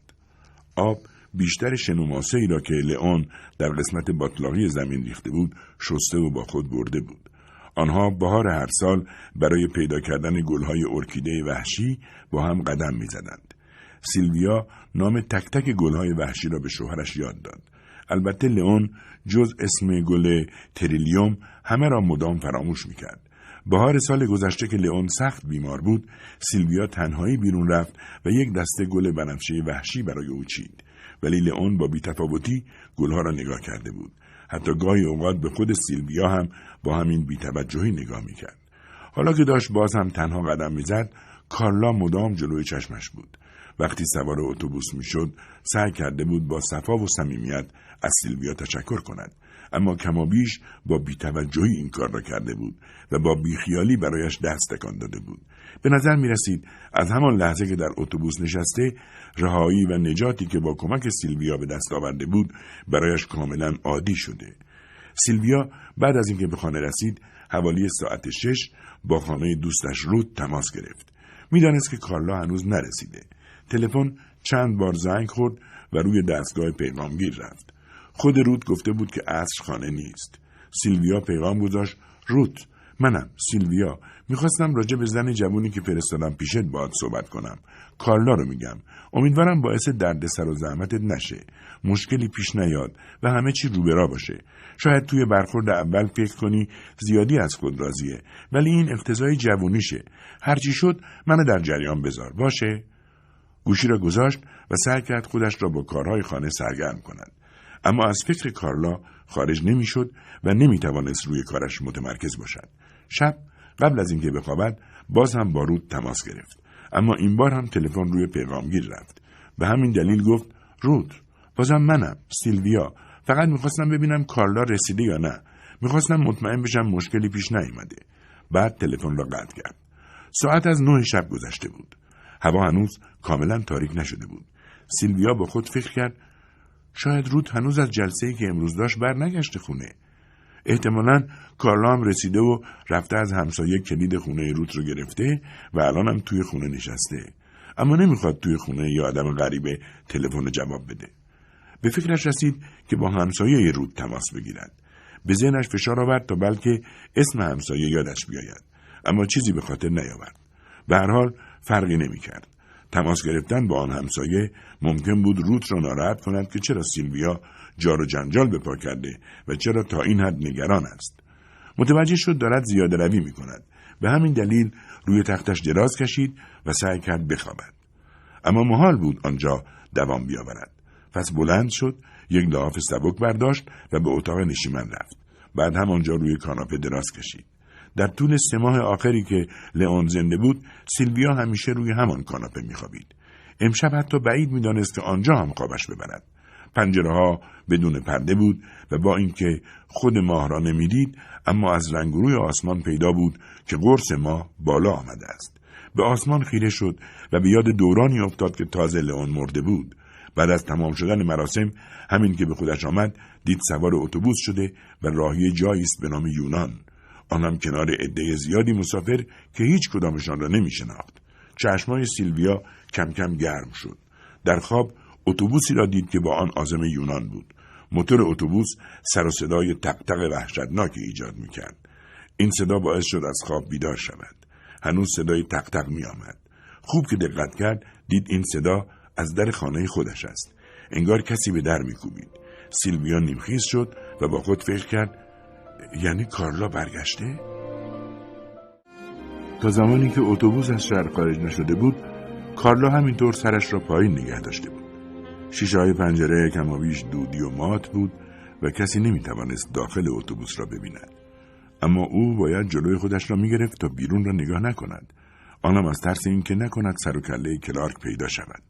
آب بیشتر شنوماسه ای را که لئون در قسمت باطلاقی زمین ریخته بود شسته و با خود برده بود. آنها بهار هر سال برای پیدا کردن گلهای ارکیده وحشی با هم قدم می‌زدند. سیلویا نام تک تک گلهای وحشی را به شوهرش یاد داد. البته لئون جز اسم گل تریلیوم همه را مدام فراموش می‌کرد. بهار سال گذشته که لئون سخت بیمار بود، سیلویا تنهایی بیرون رفت و یک دسته گل بنفشه وحشی برای او چید. ولی لئون با بیتفاوتی گلها را نگاه کرده بود. حتی گاهی اوقات به خود سیلویا هم با همین بیتوجهی نگاه می‌کرد. حالا که داشت باز هم تنها قدم می‌زد، کارلا مدام جلوی چشمش بود. وقتی سوار اتوبوس می‌شد سعی کرده بود با صفا و صمیمیت از سیلویا تشکر کند اما کمابیش با بیتوجهی این کار را کرده بود و با بیخیالی برایش دست تکان داده بود به نظر می رسید از همان لحظه که در اتوبوس نشسته رهایی و نجاتی که با کمک سیلویا به دست آورده بود برایش کاملا عادی شده سیلویا بعد از اینکه به خانه رسید حوالی ساعت شش با خانه دوستش رود تماس گرفت می‌دانست که کارلا هنوز نرسیده تلفن چند بار زنگ خورد و روی دستگاه پیغامگیر رفت. خود روت گفته بود که عصر خانه نیست. سیلویا پیغام گذاشت روت منم سیلویا. می‌خواستم راجع به زن جوونی که فرستادم پیشت باید صحبت کنم. کارلا رو میگم. امیدوارم باعث دردسر و زحمتت نشه. مشکلی پیش نیاد و همه چی روبرا باشه. شاید توی برخورد اول فکر کنی زیادی از خود راضیه ولی این اقتضای جوونیشه. هرچی شد منو در جریان بذار. باشه؟ گوشی را گذاشت و سعی کرد خودش را با کارهای خانه سرگرم کند. اما از فکر کارلا خارج نمی‌شد و نمی توانست روی کارش متمرکز باشد. شب قبل از اینکه بخوابد باز هم با رود تماس گرفت. اما این بار هم تلفن روی پیغامگیر رفت. به همین دلیل گفت رود بازم منم سیلویا فقط می‌خواستم ببینم کارلا رسیده یا نه. می‌خواستم مطمئن بشم مشکلی پیش نیامده. بعد تلفن را قطع کرد. ساعت از نه شب گذشته بود. هوا هنوز کاملا تاریک نشده بود. سیلویا با خود فکر کرد شاید رود هنوز از جلسه ای که امروز داشت بر نگشته خونه. احتمالا کارلا هم رسیده و رفته از همسایه کلید خونه روت رو گرفته و الان هم توی خونه نشسته. اما نمی‌خواد توی خونه یا آدم غریبه تلفن جواب بده. به فکرش رسید که با همسایه رود تماس بگیرد. به ذهنش فشار آورد تا بلکه اسم همسایه یادش بیاید. اما چیزی به خاطر نیاورد. به هر حال فرقی نمی‌کرد. تماس گرفتن با آن همسایه ممکن بود روت را ناراحت کند که چرا سیلویا جار و جنجال بپا کرده و چرا تا این حد نگران است. متوجه شد دارد زیاده روی می کند. به همین دلیل روی تختش دراز کشید و سعی کرد بخوابد. اما محال بود آنجا دوام بیاورد. پس بلند شد، یک لحاف سبک برداشت و به اتاق نشیمن رفت. بعد هم آنجا روی کاناپه دراز کشید. در طول سه ماه آخری که لئون زنده بود سیلویا همیشه روی همان کاناپه میخوابید. امشب حتی بعید می‌دانست که آنجا هم خوابش ببرد. پنجره ها بدون پرده بود و با اینکه خود ماه را نمی‌دید اما از رنگ روی آسمان پیدا بود که قرص ماه بالا آمده است. به آسمان خیره شد و به یاد دورانی افتاد که تازه لئون مرده بود. بعد از تمام شدن مراسم همین که به خودش آمد دید سوار اتوبوس شده و راهی جایی است به نام یونان. آنم کنار عده زیادی مسافر که هیچ کدامشان را نمی شناخت. چشمای سیلویا کم کم گرم شد. در خواب اتوبوسی را دید که با آن آزم یونان بود. موتور اتوبوس سر و صدای تقتق وحشتناکی ایجاد می کرد. این صدا باعث شد از خواب بیدار شود. هنوز صدای تقتق می آمد. خوب که دقت کرد دید این صدا از در خانه خودش است. انگار کسی به در می کوبید. سیلویا نیمخیز شد و با خود فکر کرد یعنی کارلا برگشته؟ تا زمانی که اتوبوس از شهر خارج نشده بود کارلا همینطور سرش را پایین نگه داشته بود. شیشه های پنجره کمابیش دودی و مات بود و کسی نمی‌توانست داخل اتوبوس را ببیند. اما او باید جلوی خودش را می‌گرفت تا بیرون را نگاه نکند. آنم از ترس اینکه نکند سر و کله کلارک پیدا شود.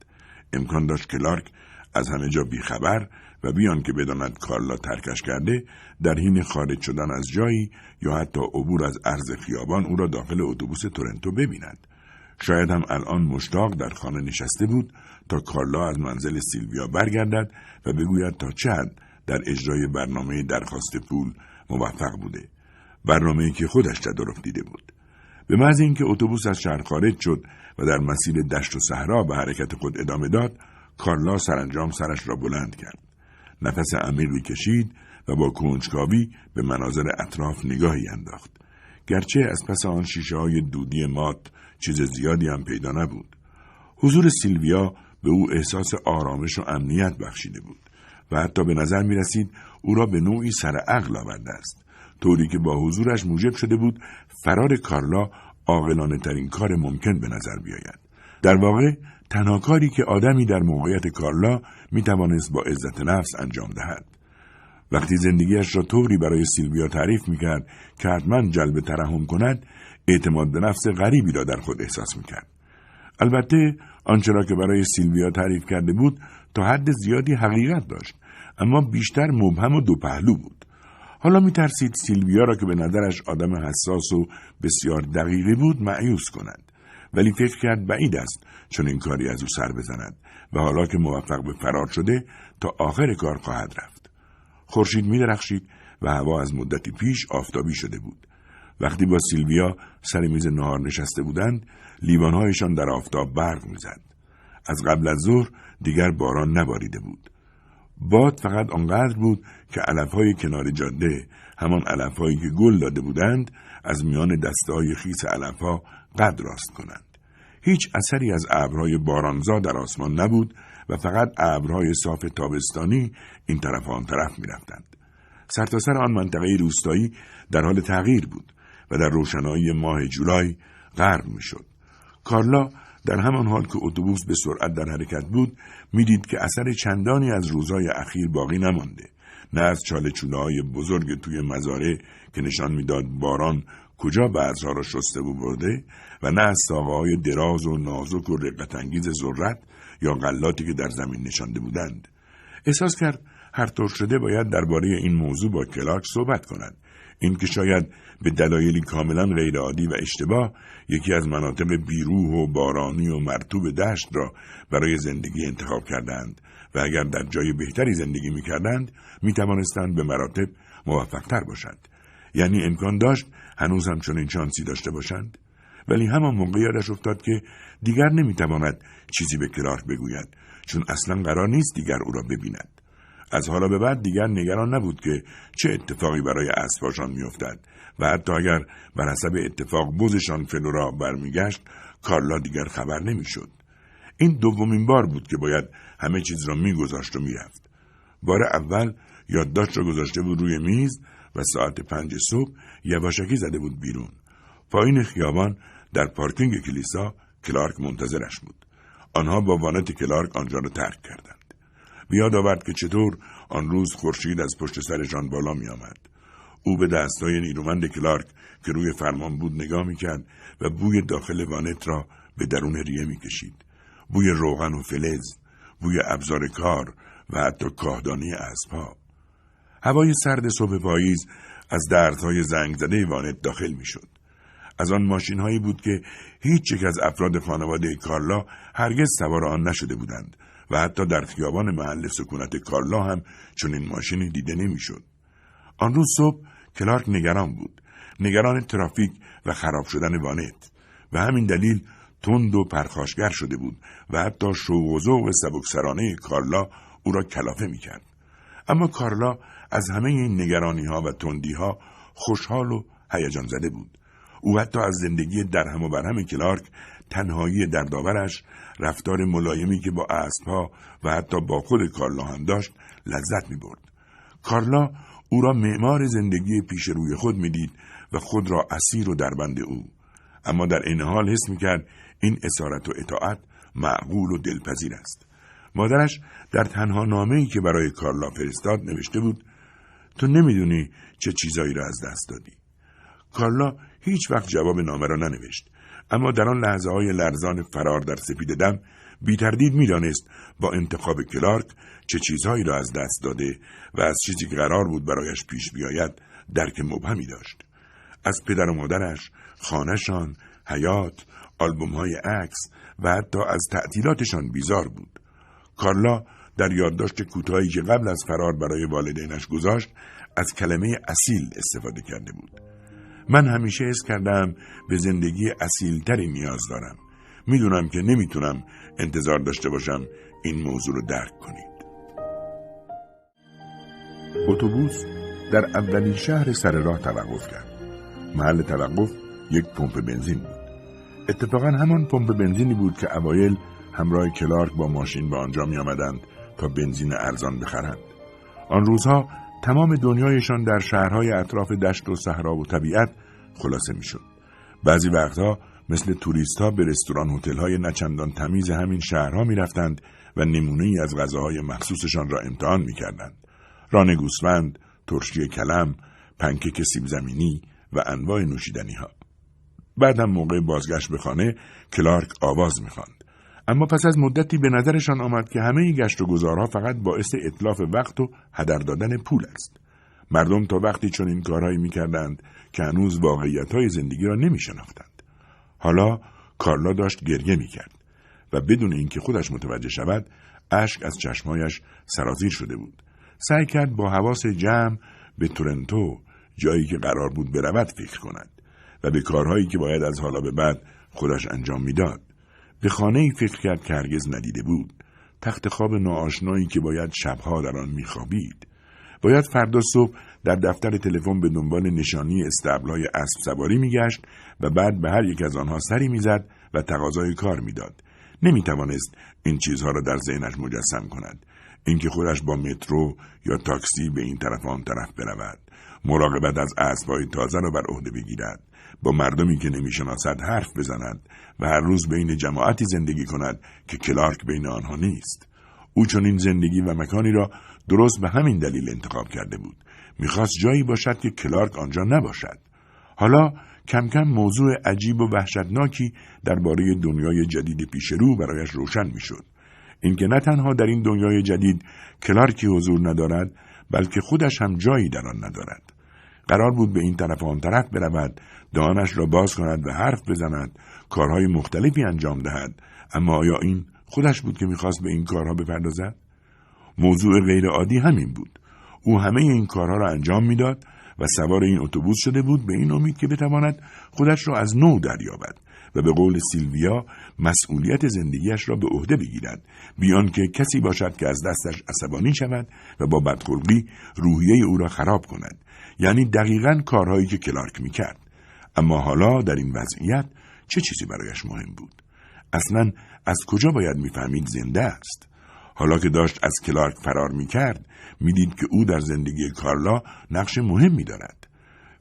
امکان داشت کلارک از همه جا بیخبر و بیان که بداند کارلا ترکش کرده در حین خارج شدن از جایی یا حتی عبور از عرض خیابان او را داخل اتوبوس تورنتو ببیند. شاید هم الان مشتاق در خانه نشسته بود تا کارلا از منزل سیلویا برگردد و بگوید تا چند در اجرای برنامه درخواست پول موفق بوده. برنامه که خودش تدارک دیده بود. به محض اینکه اتوبوس از شهر خارج شد و در مسیر دشت و صحرا به حرکت خود ادامه داد کارلا سرانجام سرش را بلند کرد نفس عمیقی کشید و با کنجکاوی به مناظر اطراف نگاهی انداخت. گرچه از پس آن شیشه های دودی مات چیز زیادی هم پیدا نبود. حضور سیلویا به او احساس آرامش و امنیت بخشیده بود و حتی به نظر می رسید او را به نوعی سر عقل آورده است طوری که با حضورش موجب شده بود فرار کارلا عاقلانه ترین کار ممکن به نظر بیاید در واقع تنها کاری که آدمی در موقعیت کارلا می توانست با عزت نفس انجام دهد وقتی زندگیش را طوری برای سیلویا تعریف می کرد که حتما جلب ترحم کند اعتماد به نفس غریبی را در خود احساس می کرد. البته آنچه را که برای سیلویا تعریف کرده بود تا حد زیادی حقیقت داشت اما بیشتر مبهم و دو پهلو بود. حالا می ترسید سیلویا را که به نظرش آدم حساس و بسیار دقیقی بود معیوس کند. ولی فکر کرد بعید است چون این کاری از او سر بزند و حالا که موفق به فرار شده تا آخر کار خواهد رفت. خورشید می درخشید و هوا از مدتی پیش آفتابی شده بود. وقتی با سیلویا سر میز نهار نشسته بودند لیوانهایشان در آفتاب برق می‌زد از قبل از ظهر دیگر باران نباریده بود باد فقط آنقدر بود که علفهای کنار جاده همان علفهایی که گل داده بودند از میان دسته های خیس علفها قد راست کنند. هیچ اثری از ابرهای بارانزا در آسمان نبود و فقط ابرهای صاف تابستانی این طرف آن طرف می‌رفتند. سرتاسر آن منطقه روستایی در حال تغییر بود و در روشنایی ماه جولای غرق می‌شد. کارلا در همان حال که اتوبوس به سرعت در حرکت بود می‌دید که اثر چندانی از روزهای اخیر باقی نمانده. نه از چاله های بزرگ توی مزاره که نشان می‌داد باران کجا بعضها را شسته و برده و نه از ساقه های دراز و نازک و رقتانگیز ذرت یا غلاتی که در زمین نشانده بودند. احساس کرد هر طور شده باید درباره این موضوع با کلاک صحبت کند. اینکه شاید به دلایلی کاملا غیرعادی و اشتباه یکی از مناطق بیروح و بارانی و مرتوب دشت را برای زندگی انتخاب کردند و اگر در جای بهتری زندگی می کردند می توانستند به مراتب موفقتر باشند. یعنی امکان داشت هنوز هم چنین شانسی داشته باشند. ولی همان موقع یادش افتاد که دیگر نمی‌تواند چیزی به کلارک بگوید چون اصلا قرار نیست دیگر او را ببیند. از حالا به بعد دیگر نگران نبود که چه اتفاقی برای اسباشان میافتد و حتی اگر بر حسب اتفاق بوزشان فلورا برمیگشت کارلا دیگر خم نمی‌شد این دومین بار بود که باید همه چیز را میگذاشت و می‌رفت. بار اول یادداشت را گذاشته بود روی میز و ساعت پنج صبح یواشکی زده بود بیرون. پایین خیابان در پارکینگ کلیسا کلارک منتظرش بود. آنها با وانت کلارک آنجا را ترک کردند. بیاد آورد که چطور آن روز خورشید از پشت سرشان بالا می آمد. او به دست‌های نیرومند کلارک که روی فرمان بود نگاه می‌کرد و بوی داخل وانت را به درون ریه می‌کشید. بوی روغن و فلز بوی ابزار کار و حتی کاهدانی اسبها. هوای سرد صبح پاییز از دردهای زنگ زده وانت داخل می‌شد. از آن ماشین هایی بود که هیچ یک از افراد خانواده کارلا هرگز سوار آن نشده بودند و حتی در خیابان محل سکونت کارلا هم چون این ماشینی دیده نمی‌شد. آن روز صبح کلارک نگران بود. نگران ترافیک و خراب شدن وانت. و همین دلیل تند و پرخاشگر شده بود و حتی شوق و ذوق سبکسرانه کارلا او را کلافه می‌کرد. اما کارلا از همه این نگرانی ها و تندی ها خوشحال و هیجان زده بود. او حتی از زندگی درهم و برهم کلارک تنهایی دردآورش رفتار ملایمی که با اسبها و حتی با خود کارلا هم داشت لذت می برد. کارلا او را معمار زندگی پیش روی خود می‌دید و خود را اسیر و دربند او. اما در این حال حس می‌کرد این اسارت و اطاعت معقول و دلپذیر است مادرش در تنها نامه ای که برای کارلا فرستاد نوشته بود تو نمی‌دونی چه چیزایی را از دست دادی کارلا هیچ وقت جواب نامه را ننوشت اما در آن لحظه های لرزان فرار در سپید دم بی تردید می دانست با انتخاب کلارک چه چیزهایی را از دست داده و از چیزی که قرار بود برایش پیش بیاید درک مبهمی داشت. از پدر و مادرش، خانهشان، حیات، آلبوم های عکس و حتی از تعطیلاتشان بیزار بود. کارلا در یادداشت کوتاهی که قبل از فرار برای والدینش گذاشت از کلمه اصیل استفاده کرده بود. من همیشه حس کردم به زندگی اصیلتری نیاز دارم. می‌دونم که نمی‌تونم انتظار داشته باشم این موضوع رو درک کنید. اتوبوس در اولین شهر سر راه توقف کرد. محل توقف یک پمپ بنزین بود. اتفاقا همان پمپ بنزینی بود که اوایل همراه کلارک با ماشین به آنجا می آمدند تا بنزین ارزان بخرند. آن روزها تمام دنیایشان در شهرهای اطراف دشت و صحرا و طبیعت خلاصه می‌شد. بعضی وقتها مثل توریست ها به رستوران هتل های نچندان تمیز همین شهرها می رفتند و نمونه ای از غذاهای مخصوصشان را امتحان می کردند. ران گوسفند، ترشی کلم، پنکک سیب زمینی و انواع نوشیدنی ها. بعد هم موقع بازگشت به خانه کلارک آواز می‌خواند. اما پس از مدتی به نظرشان آمد که همه گشت و گذارها فقط باعث اطلاف وقت و هدر دادن پول است. مردم تا وقتی چون این کارهایی می‌کردند که هنوز واقعیت های زندگی را نمی شناختند. حالا کارلا داشت گریه می‌کرد و بدون اینکه خودش متوجه شود اشک از چشمهایش سرازیر شده بود. سعی کرد با حواس جمع به تورنتو جایی که قرار بود برود فکر کند و به کارهایی که باید از حالا به بعد خودش انجام می‌داد. به خانه ای فکر کرد که هرگز ندیده بود. تخت خواب ناآشنایی که باید شبها در آن میخوابید. باید فردا صبح در دفتر تلفن به دنبال نشانی استبلای اسب سواری میگشت و بعد به هر یک از آنها سری می‌زد و تقاضای کار می‌داد. نمی‌توانست این چیزها را در ذهنش مجسم کند. اینکه خودش با مترو یا تاکسی به این طرف آن طرف برود. مراقبت از اسبهای تازه را بر عهده بگیرد. با مردمی که نمی‌شناسد حرف بزند و هر روز بین جماعتی زندگی کند که کلارک بین آنها نیست. او چون این زندگی و مکانی را درست به همین دلیل انتخاب کرده بود. می‌خواست جایی باشد که کلارک آنجا نباشد. حالا کم کم موضوع عجیب و وحشتناکی درباره دنیای جدید پیش رو برایش روشن می‌شد. اینکه نه تنها در این دنیای جدید کلارکی حضور ندارد بلکه خودش هم جایی در آن ندارد. قرار بود به این طرف و آن طرف برود دانش را باز کند و حرف بزند کارهای مختلفی انجام دهد. اما آیا این خودش بود که می‌خواست به این کارها بپردازد؟ موضوع غیرعادی همین بود. او همه این کارها را انجام می‌داد و سوار این اتوبوس شده بود به این امید که بتواند خودش را از نو دریابد و به قول سیلویا مسئولیت زندگیش را به عهده بگیرد. بیان که کسی باشد که از دستش عصبانی شود و با بدخلقی روحیه او را خراب کند. یعنی دقیقا کارهایی که کلارک می‌کرد. اما حالا در این وضعیت چه چیزی برایش مهم بود؟ اصلا از کجا باید می‌فهمید زنده است؟ حالا که داشت از کلارک فرار می‌کرد می‌دید که او در زندگی کارلا نقش مهمی دارد.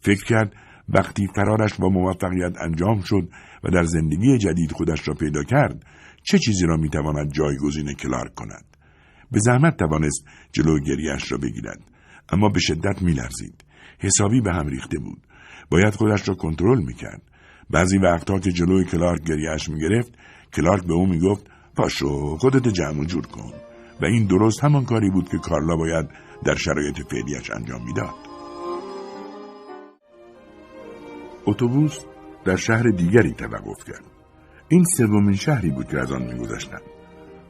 فکر کرد وقتی فرارش با موفقیت انجام شد و در زندگی جدید خودش را پیدا کرد چه چیزی را می‌تواند جایگزین کلارک کند؟ به زحمت توانست جلو گریش را بگیرد اما به شدت میلرزید. حسابی به هم ریخته بود. باید خودش را کنترل می‌کرد. بعضی وقتها که جلوی کلارک گریهش می‌گرفت کلارک به او می‌گفت پاشو خودت جمع و جور کن. و این درست همان کاری بود که کارلا باید در شرایط فعلیش انجام می‌داد. اتوبوس در شهر دیگری توقف کرد. این سومین شهری بود که از آن میگذشتند.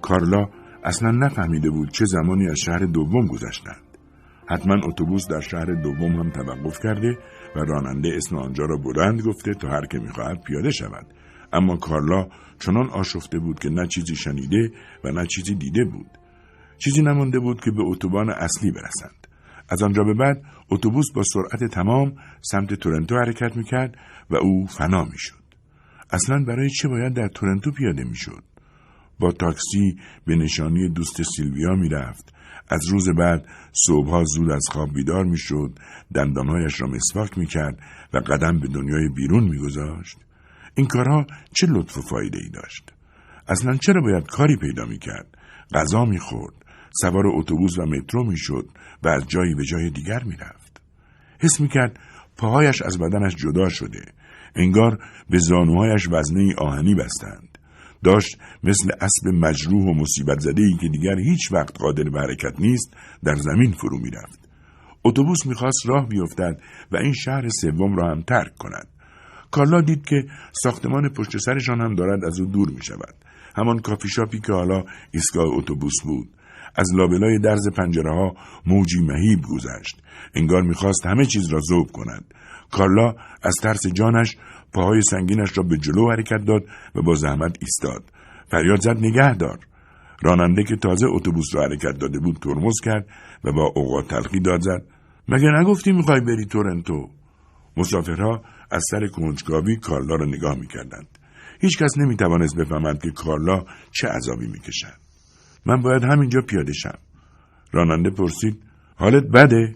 کارلا اصلا نفهمیده بود چه زمانی از شهر دوم گذشتند. حتما اتوبوس در شهر دوم هم توقف کرده و راننده اسم آنجا را بلند گفته تا هر که می‌خواهد پیاده شود. اما کارلا چنان آشفته بود که نه چیزی شنیده و نه چیزی دیده بود. چیزی نمانده بود که به اتوبان اصلی برسند. از آنجا به بعد اتوبوس با سرعت تمام سمت تورنتو حرکت می‌کرد و او فنا می‌شد. اصلا برای چه باید در تورنتو پیاده می‌شد؟ با تاکسی به نشانی دوست سیلویا می‌رفت. از روز بعد صبحها زود از خواب بیدار می‌شد دندانهایش را مسواک می‌کرد و قدم به دنیای بیرون میگذاشت. این کارها چه لطف و فایده ای داشت؟ اصلا چرا باید کاری پیدا می‌کرد؟ غذا می‌خورد سوار اتوبوس و مترو می‌شد و از جایی به جای دیگر می‌رفت. حس می‌کرد پاهایش از بدنش جدا شده انگار به زانوهایش وزنه آهنی بستند. داشت مثل اسب مجروح و مصیبت زده ای که دیگر هیچ وقت قادر به حرکت نیست در زمین فرو می‌رفت اتوبوس می‌خواست راه بیفتد و این شهر سوم را هم ترک کند کارلا دید که ساختمان پشت سرشان هم دارد از او دور می شود. همان کافی شاپی که حالا ایستگاه اتوبوس بود. از لابلای درز پنجره ها موجی مهیب گذشت. انگار می‌خواست همه چیز را ذوب کند. کارلا از ترس جانش پاهای سنگینش را به جلو حرکت داد و با زحمت ایستاد. فریاد زد نگه دار. راننده که تازه اتوبوس را حرکت داده بود ترمز کرد و با اوقات تلخی داد زد مگه نگفتی می‌خوای بری تورنتو مسافرها از سر کنجکاوی کارلا را نگاه می‌کردند هیچکس نمی‌توانست بفهمد که کارلا چه عذابی می‌کشد من باید همینجا پیاده شم راننده پرسید حالت بده؟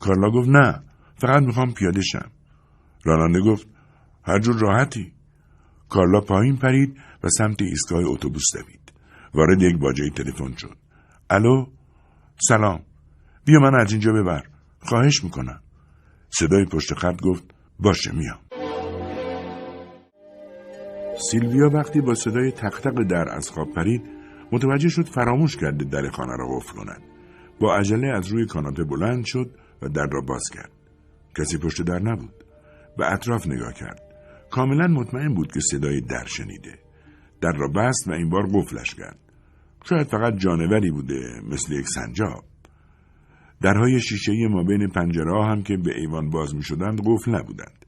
کارلا گفت نه فقط می‌خوام پیاده شم. راننده گفت هر جور راحتی. کارلا پایین پرید و سمت ایستگاه اتوبوس دوید. وارد یک باجه تلفن شد. الو؟ سلام. بیا من از اینجا ببر. خواهش می‌کنم. صدای پشت خط گفت باشه میام. سیلویا وقتی با صدای تختق در از خواب پرید متوجه شد فراموش کرده در خانه را قفل کند. با عجله از روی کاناپه بلند شد و در را باز کرد. کسی پشت در نبود به اطراف نگاه کرد. کاملا مطمئن بود که صدای در شنیده. در را بست و این بار قفلش کرد. شاید فقط جانوری بوده مثل یک سنجاب. درهای شیشهای ما بین پنجره هم که به ایوان باز می شدند قفل نبودند.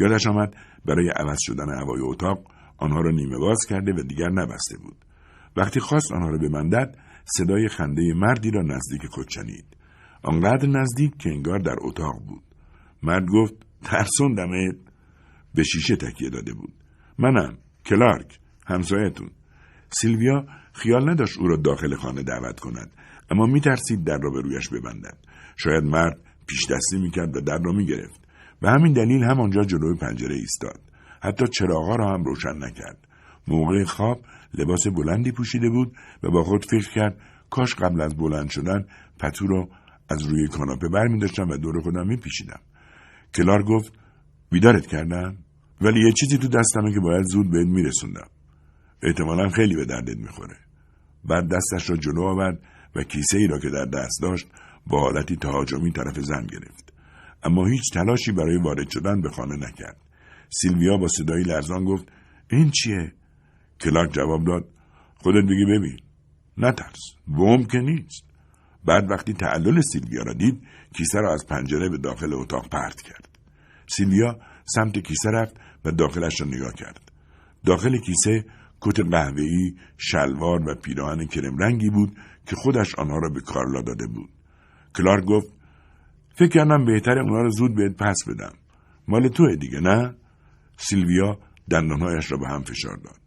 یادش آمد برای عوض شدن هوای اتاق آنها را نیمه باز کرده و دیگر نبسته بود. وقتی خواست آنها را ببندد صدای خنده مردی را نزدیک خود شنید. آنقدر نزدیک که انگار در اتاق بود. مرد گفت ترسوندمت. به شیشه تکیه داده بود. منم کلارک همسایتون. سیلویا خیال نداشت او را داخل خانه دعوت کند اما میترسید در را به رویش ببندد. شاید مرد پیش دستی می‌کرد و در را می‌گرفت. به همین دلیل همانجا جلوی پنجره ایستاد. حتی چراغا را هم روشن نکرد. موقع خواب لباس بلندی پوشیده بود و با خود فکر کرد کاش قبل از بلند شدن پتو را از روی کاناپه بر می داشتم و دور خودم می پیشیدم. کلار گفت بیدارت کردم؟ ولی یه چیزی تو دستمه که باید زود بهت میرسوندم. احتمالا خیلی به دردت می‌خوره. بعد دستش را جلو آورد و کیسه ای را که در دست داشت با حالتی تهاجمی طرف زن گرفت. اما هیچ تلاشی برای وارد شدن به خانه نکرد. سیلویا با صدایی لرزان گفت این چیه؟ کلاک جواب داد خودت بگی ببین نترس بوم که نیست بعد وقتی تعلل سیلویا را دید کیسه را از پنجره به داخل اتاق پرت کرد سیلویا سمت کیسه رفت و داخلش را نگاه کرد. داخل کیسه کت قهوه‌ای شلوار و پیراهن کرم رنگی بود که خودش آنها را به کارلا داده بود. کلارک گفت فکر کردم بهتر اونا رو زود بهت پس بدم. مال توه دیگه نه؟ سیلویا دندانهایش را به هم فشار داد.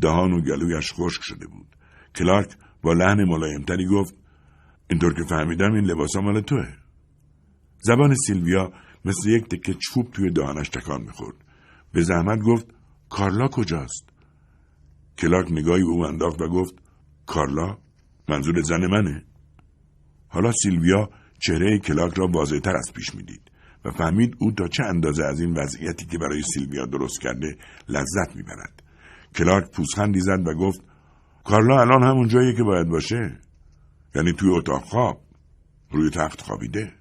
دهان و گلویش خشک شده بود. کلارک با لحن ملایمتری گفت اینطور که فهمیدم این لباس مال توه. زبان سیلویا مثل یک تکه چوب توی دهانش تکان می‌خورد. به زحمت گفت کارلا کجاست؟ کلارک نگاهی او انداخت و گفت کارلا منظور زن منه. حالا سیلویا چهره کلاک را واضحتر از پیش می‌دید و فهمید او تا چه اندازه از این وضعیتی که برای سیلویا درست کرده لذت می‌برد. کلارک پوزخندی زد و گفت کارلا الان همون جایی که باید باشه. یعنی توی اتاق خواب. روی تخت خوابیده.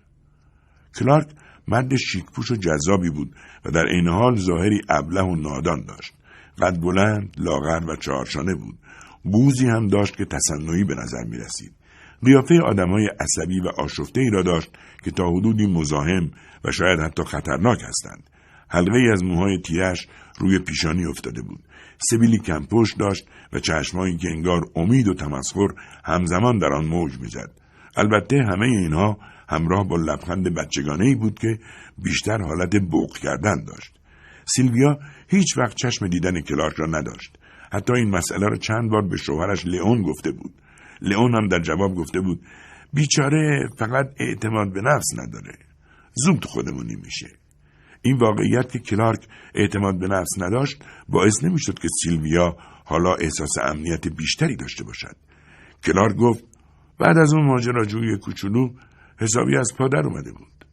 کلارک مرد شیکپوش و جذابی بود و در عین حال ظاهری ابله و نادان داشت. قد بلند لاغر و چهارشانه بود. بوزی هم داشت که تصنعی به نظر می رسید قیافه آدمای عصبی و آشفته ای را داشت که تا حدودی مزاحم و شاید حتی خطرناک هستند. حلقه ای از موهای تیرش روی پیشانی افتاده بود. سبیلی کمپشت داشت و چشمایی که انگار امید و تمسخر همزمان در آن موج می‌زد. البته همه اینها همراه با لبخند بچگانه ای بود که بیشتر حالت بوق کردن داشت. سیلویا هیچ وقت چشم دیدن کلارک را نداشت. حتی این مسئله را چند بار به شوهرش لئون گفته بود. لئون هم در جواب گفته بود بیچاره فقط اعتماد به نفس نداره. زود خودمونی میشه. این واقعیت که کلارک اعتماد به نفس نداشت باعث نمی‌شد که سیلویا حالا احساس امنیت بیشتری داشته باشد. کلارک گفت بعد از اون ماجراجویی کوچولو حسابی از پادر اومده بود.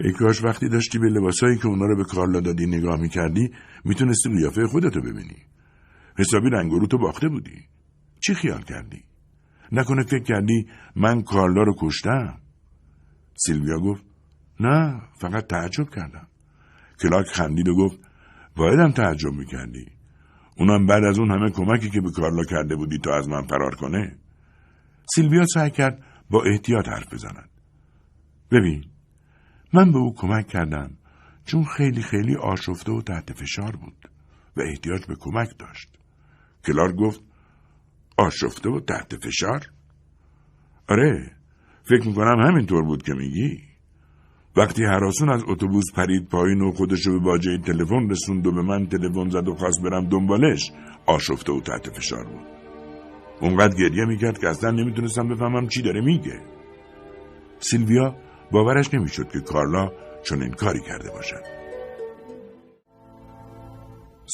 ای کاش وقتی داشتی به لباسایی که اونا رو به کارلا دادی نگاه می‌کردی می‌تونستی قیافه خودتو ببینی. حسابی رنگ رو تو باخته بودی. چی خیال کردی؟ نکنه فکر کردی من کارلا رو کشتم؟ سیلویا گفت نه فقط تعجب کردم. کلاک خندید و گفت بایدم تعجب می‌کردی. اونم بعد از اون همه کمکی که به کارلا کرده بودی تا از من فرار کنه. سیلویا سعی کرد با احتیاط حرف بزند. ببین من به او کمک کردم چون خیلی خیلی آشفته و تحت فشار بود و احتیاج به کمک داشت. کلار گفت آشفته و تحت فشار؟ آره فکر می‌کنم همینطور بود که میگی. وقتی حراسون از اتوبوس پرید پایین و خودش به باجه تلفن رسوند و به من تلفن زد و خواست برم دنبالش آشفته و تحت فشار بود. اونقدر گریه می‌کرد که اصلا نمی‌تونستم بفهمم چی داره میگه. سیلویا باورش نمی‌شد که کارلا چنین کاری کرده باشد.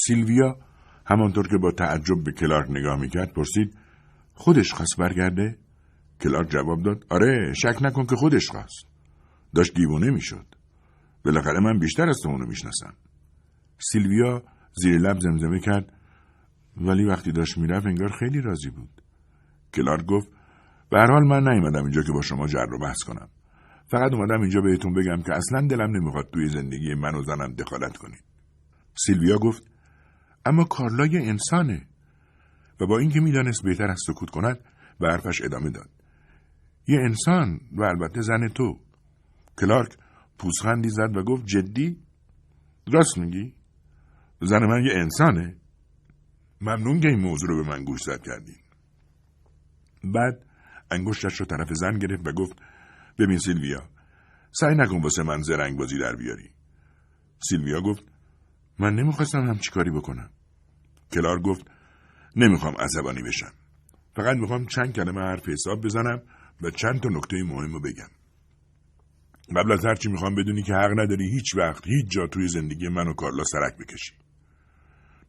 سیلویا همانطور که با تعجب به کلارک نگاه می‌کرد پرسید خودش خواست برگرده؟ کلارک جواب داد آره شک نکن که خودش خواست. داشت دیوونه می‌شد. بالاخره من بیشتر از تو اونو می‌شناسم. سیلویا زیر لب زمزمه کرد ولی وقتی داشت می‌رفت انگار خیلی راضی بود. کلارک گفت به حال من نیومدم اینجا که با شما جر رو بحث کنم. فقط اومدم اینجا بهتون بگم که اصلا دلم نمی‌خواد توی زندگی من و زنم دخالت کنید. سیلویا گفت اما کارلا یه انسانه و با اینکه می‌دانست بهتر از سکوت کند به حرفش ادامه داد. یه انسان و البته زن تو. کلارک پوزخندی زد و گفت جدی؟ راست میگی؟ زن من یه انسانه؟ ممنون که این موضوع رو به من گوش زد کردین. بعد انگشتش رو طرف زن گرفت و گفت ببین سیلویا سعی نکن واسه من زرنگ بازی در بیاری. سیلویا گفت من نمی‌خواستم هم کاری بکنم. کلار گفت نمی‌خوام عصبانی بشم. فقط می‌خوام چند کلمه حرف حساب بزنم و چند تا نکته مهم رو بگم. قبل از هرچی می‌خوام بدونی که حق نداری هیچ وقت هیچ جا توی زندگی من و کارلا سرک بکشی.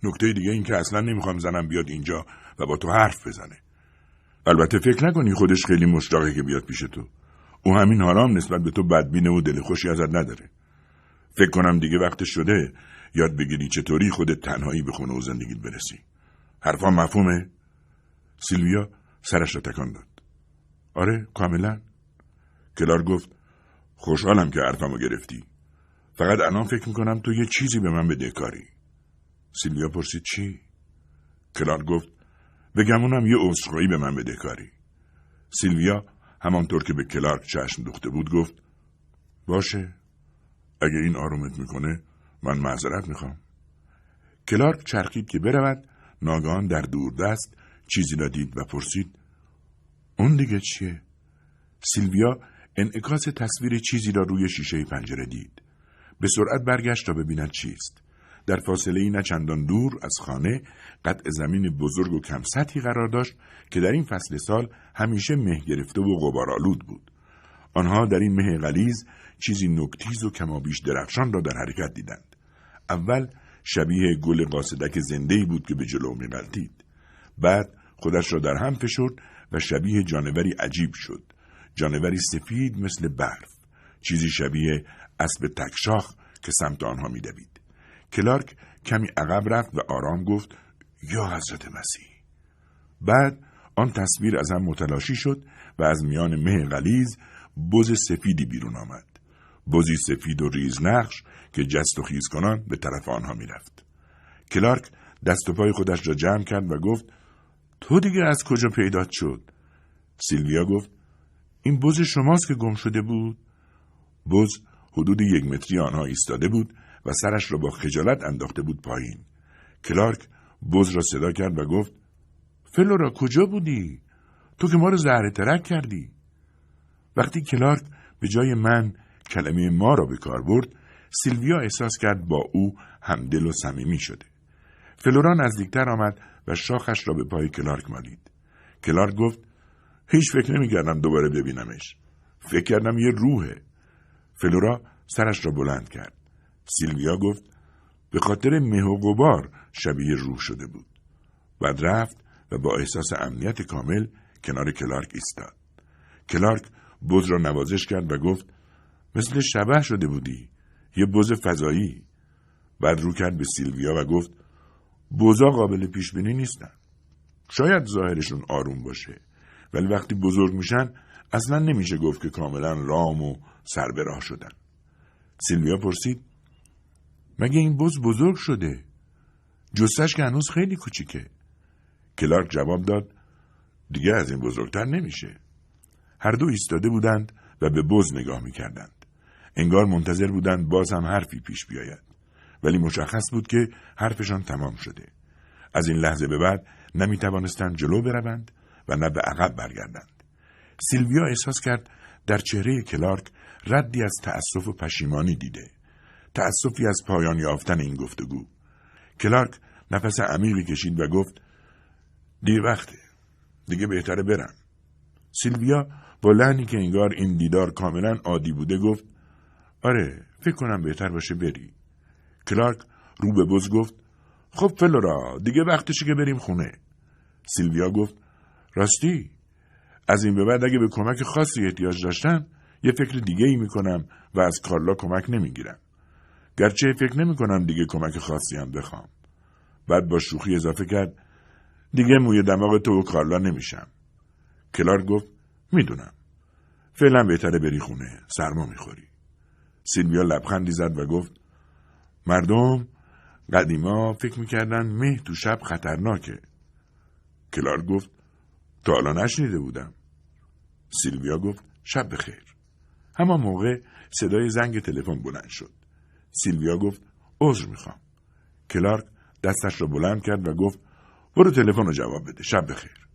نکته دیگه این که اصلا نمی‌خوام زنم بیاد اینجا و با تو حرف بزنه. البته فکر نکنی خودش خیلی مشتاقه که بیاد پیش تو. او همین حالام نسبت به تو بدبینه و دل خوشی ازت نداره. فکر کنم دیگه وقت شده یاد بگیری چطوری خودت تنهایی به خونه و زندگیت برسی. حرفا مفهومه؟ سیلویا سرش را تکان داد. آره کاملا. کلار گفت خوشحالم که حرفمو گرفتی. فقط الان فکر می‌کنم تو یه چیزی به من بده کاری. سیلویا پرسید چی؟ کلار گفت بگمونم یه عذرخواهی به من بده کاری. سیلویا همانطور که به کلارک چشم دوخته بود گفت باشه اگه این آرومت می‌کنه من معذرت می‌خوام. کلارک چرخید که برود ناگهان در دور دست چیزی را دید و پرسید اون دیگه چیه؟ سیلویا انعکاس تصویر چیزی را روی شیشه پنجره دید. به سرعت برگشت تا ببیند چیست. در فاصله ای چندان دور از خانه قطع زمین بزرگ و کم سطحی قرار داشت که در این فصل سال همیشه مه گرفته و غبارآلود بود. آنها در این مه غلیز چیزی نکتیز و کمابیش درخشان را در حرکت دیدند. اول شبیه گل قاصدک زنده بود که به جلو میغلطید. بعد خودش را در هم فشرد و شبیه جانوری عجیب شد. جانوری سفید مثل برف. چیزی شبیه اسب تکشاخ که سمت آنها میدوید. کلارک کمی عقب رفت و آرام گفت یا حضرت مسیح. بعد آن تصویر از هم متلاشی شد و از میان مه غلیز بز سفیدی بیرون آمد. بزی سفید و ریز نقش که جست و خیز کنان به طرف آنها می‌رفت. کلارک دست و پای خودش را جمع کرد و گفت تو دیگه از کجا پیدات شد؟ سیلویا گفت این بز شماست که گم شده بود؟ بز حدود یک متری آنها ایستاده بود و سرش را با خجالت انداخته بود پایین. کلارک بز را صدا کرد و گفت فلورا کجا بودی؟ تو که ما رو زهره ترک کردی. وقتی کلارک به جای من کلمه ما را به کار برد سیلویا احساس کرد با او همدل و صمیمی شده. فلورا نزدیکتر آمد و شاخش را به پای کلارک مالید. کلارک گفت هیچ فکر نمی‌کردم دوباره ببینمش. فکر کردم یه روحه. فلورا سرش را بلند کرد. سیلویا گفت به خاطر مه و غبار شبیه روح شده بود. بعد رفت و با احساس امنیت کامل کنار کلارک ایستاد. کلارک بز را نوازش کرد و گفت مثل شبه شده بودی. یه بز فضایی. بعد رو کرد به سیلویا و گفت بزا قابل پیش بینی نیستن. شاید ظاهرشون آروم باشه. ولی وقتی بزرگ میشن اصلا نمیشه گفت که کاملا رام و سر به راه شدن. سیلویا پرسید مگه این بز بزرگ شده؟ جستش که هنوز خیلی کوچیکه. کلارک جواب داد دیگه از این بزرگتر نمیشه. هر دو ایستاده بودند و به بز نگاه می‌کردند. انگار منتظر بودند باز هم حرفی پیش بیاید. ولی مشخص بود که حرفشان تمام شده. از این لحظه به بعد نمی توانستند جلو بروند و نه به عقب برگردند. سیلویا احساس کرد در چهره کلارک ردی از تأسف و پشیمانی دیده. تأسفی از پایان یافتن این گفتگو. کلارک نفس عمیقی کشید و گفت دیر وقته. دیگه بهتره برم. سیلویا با لحنی که انگار این دیدار کاملا عادی بوده گفت آره فکر کنم بهتر باشه بری کلارک رو به بز گفت خب فلورا دیگه وقتشه که بریم خونه سیلویا گفت راستی از این به بعد اگه به کمک خاصی احتیاج داشتن یه فکر دیگه ای می‌کنم و از کارلا کمک نمی‌گیرم گرچه فکر نمی‌کنم دیگه کمک خاصی هم بخوام. بعد با شوخی اضافه کرد دیگه موی دماغ تو و کارلا نمیشم. کلار گفت می‌دونم. فعلا بهتره بری خونه سرما می‌خوری. سیلویا لبخندی زد و گفت مردم قدیما فکر می‌کردن مه تو شب خطرناکه. کلار گفت تا حالا نشنیده بودم. سیلویا گفت شب بخیر. همان موقع صدای زنگ تلفن بلند شد. سیلویا گفت عذر می‌خوام کلارک دستش را بلند کرد و گفت برو تلفن رو جواب بده شب بخیر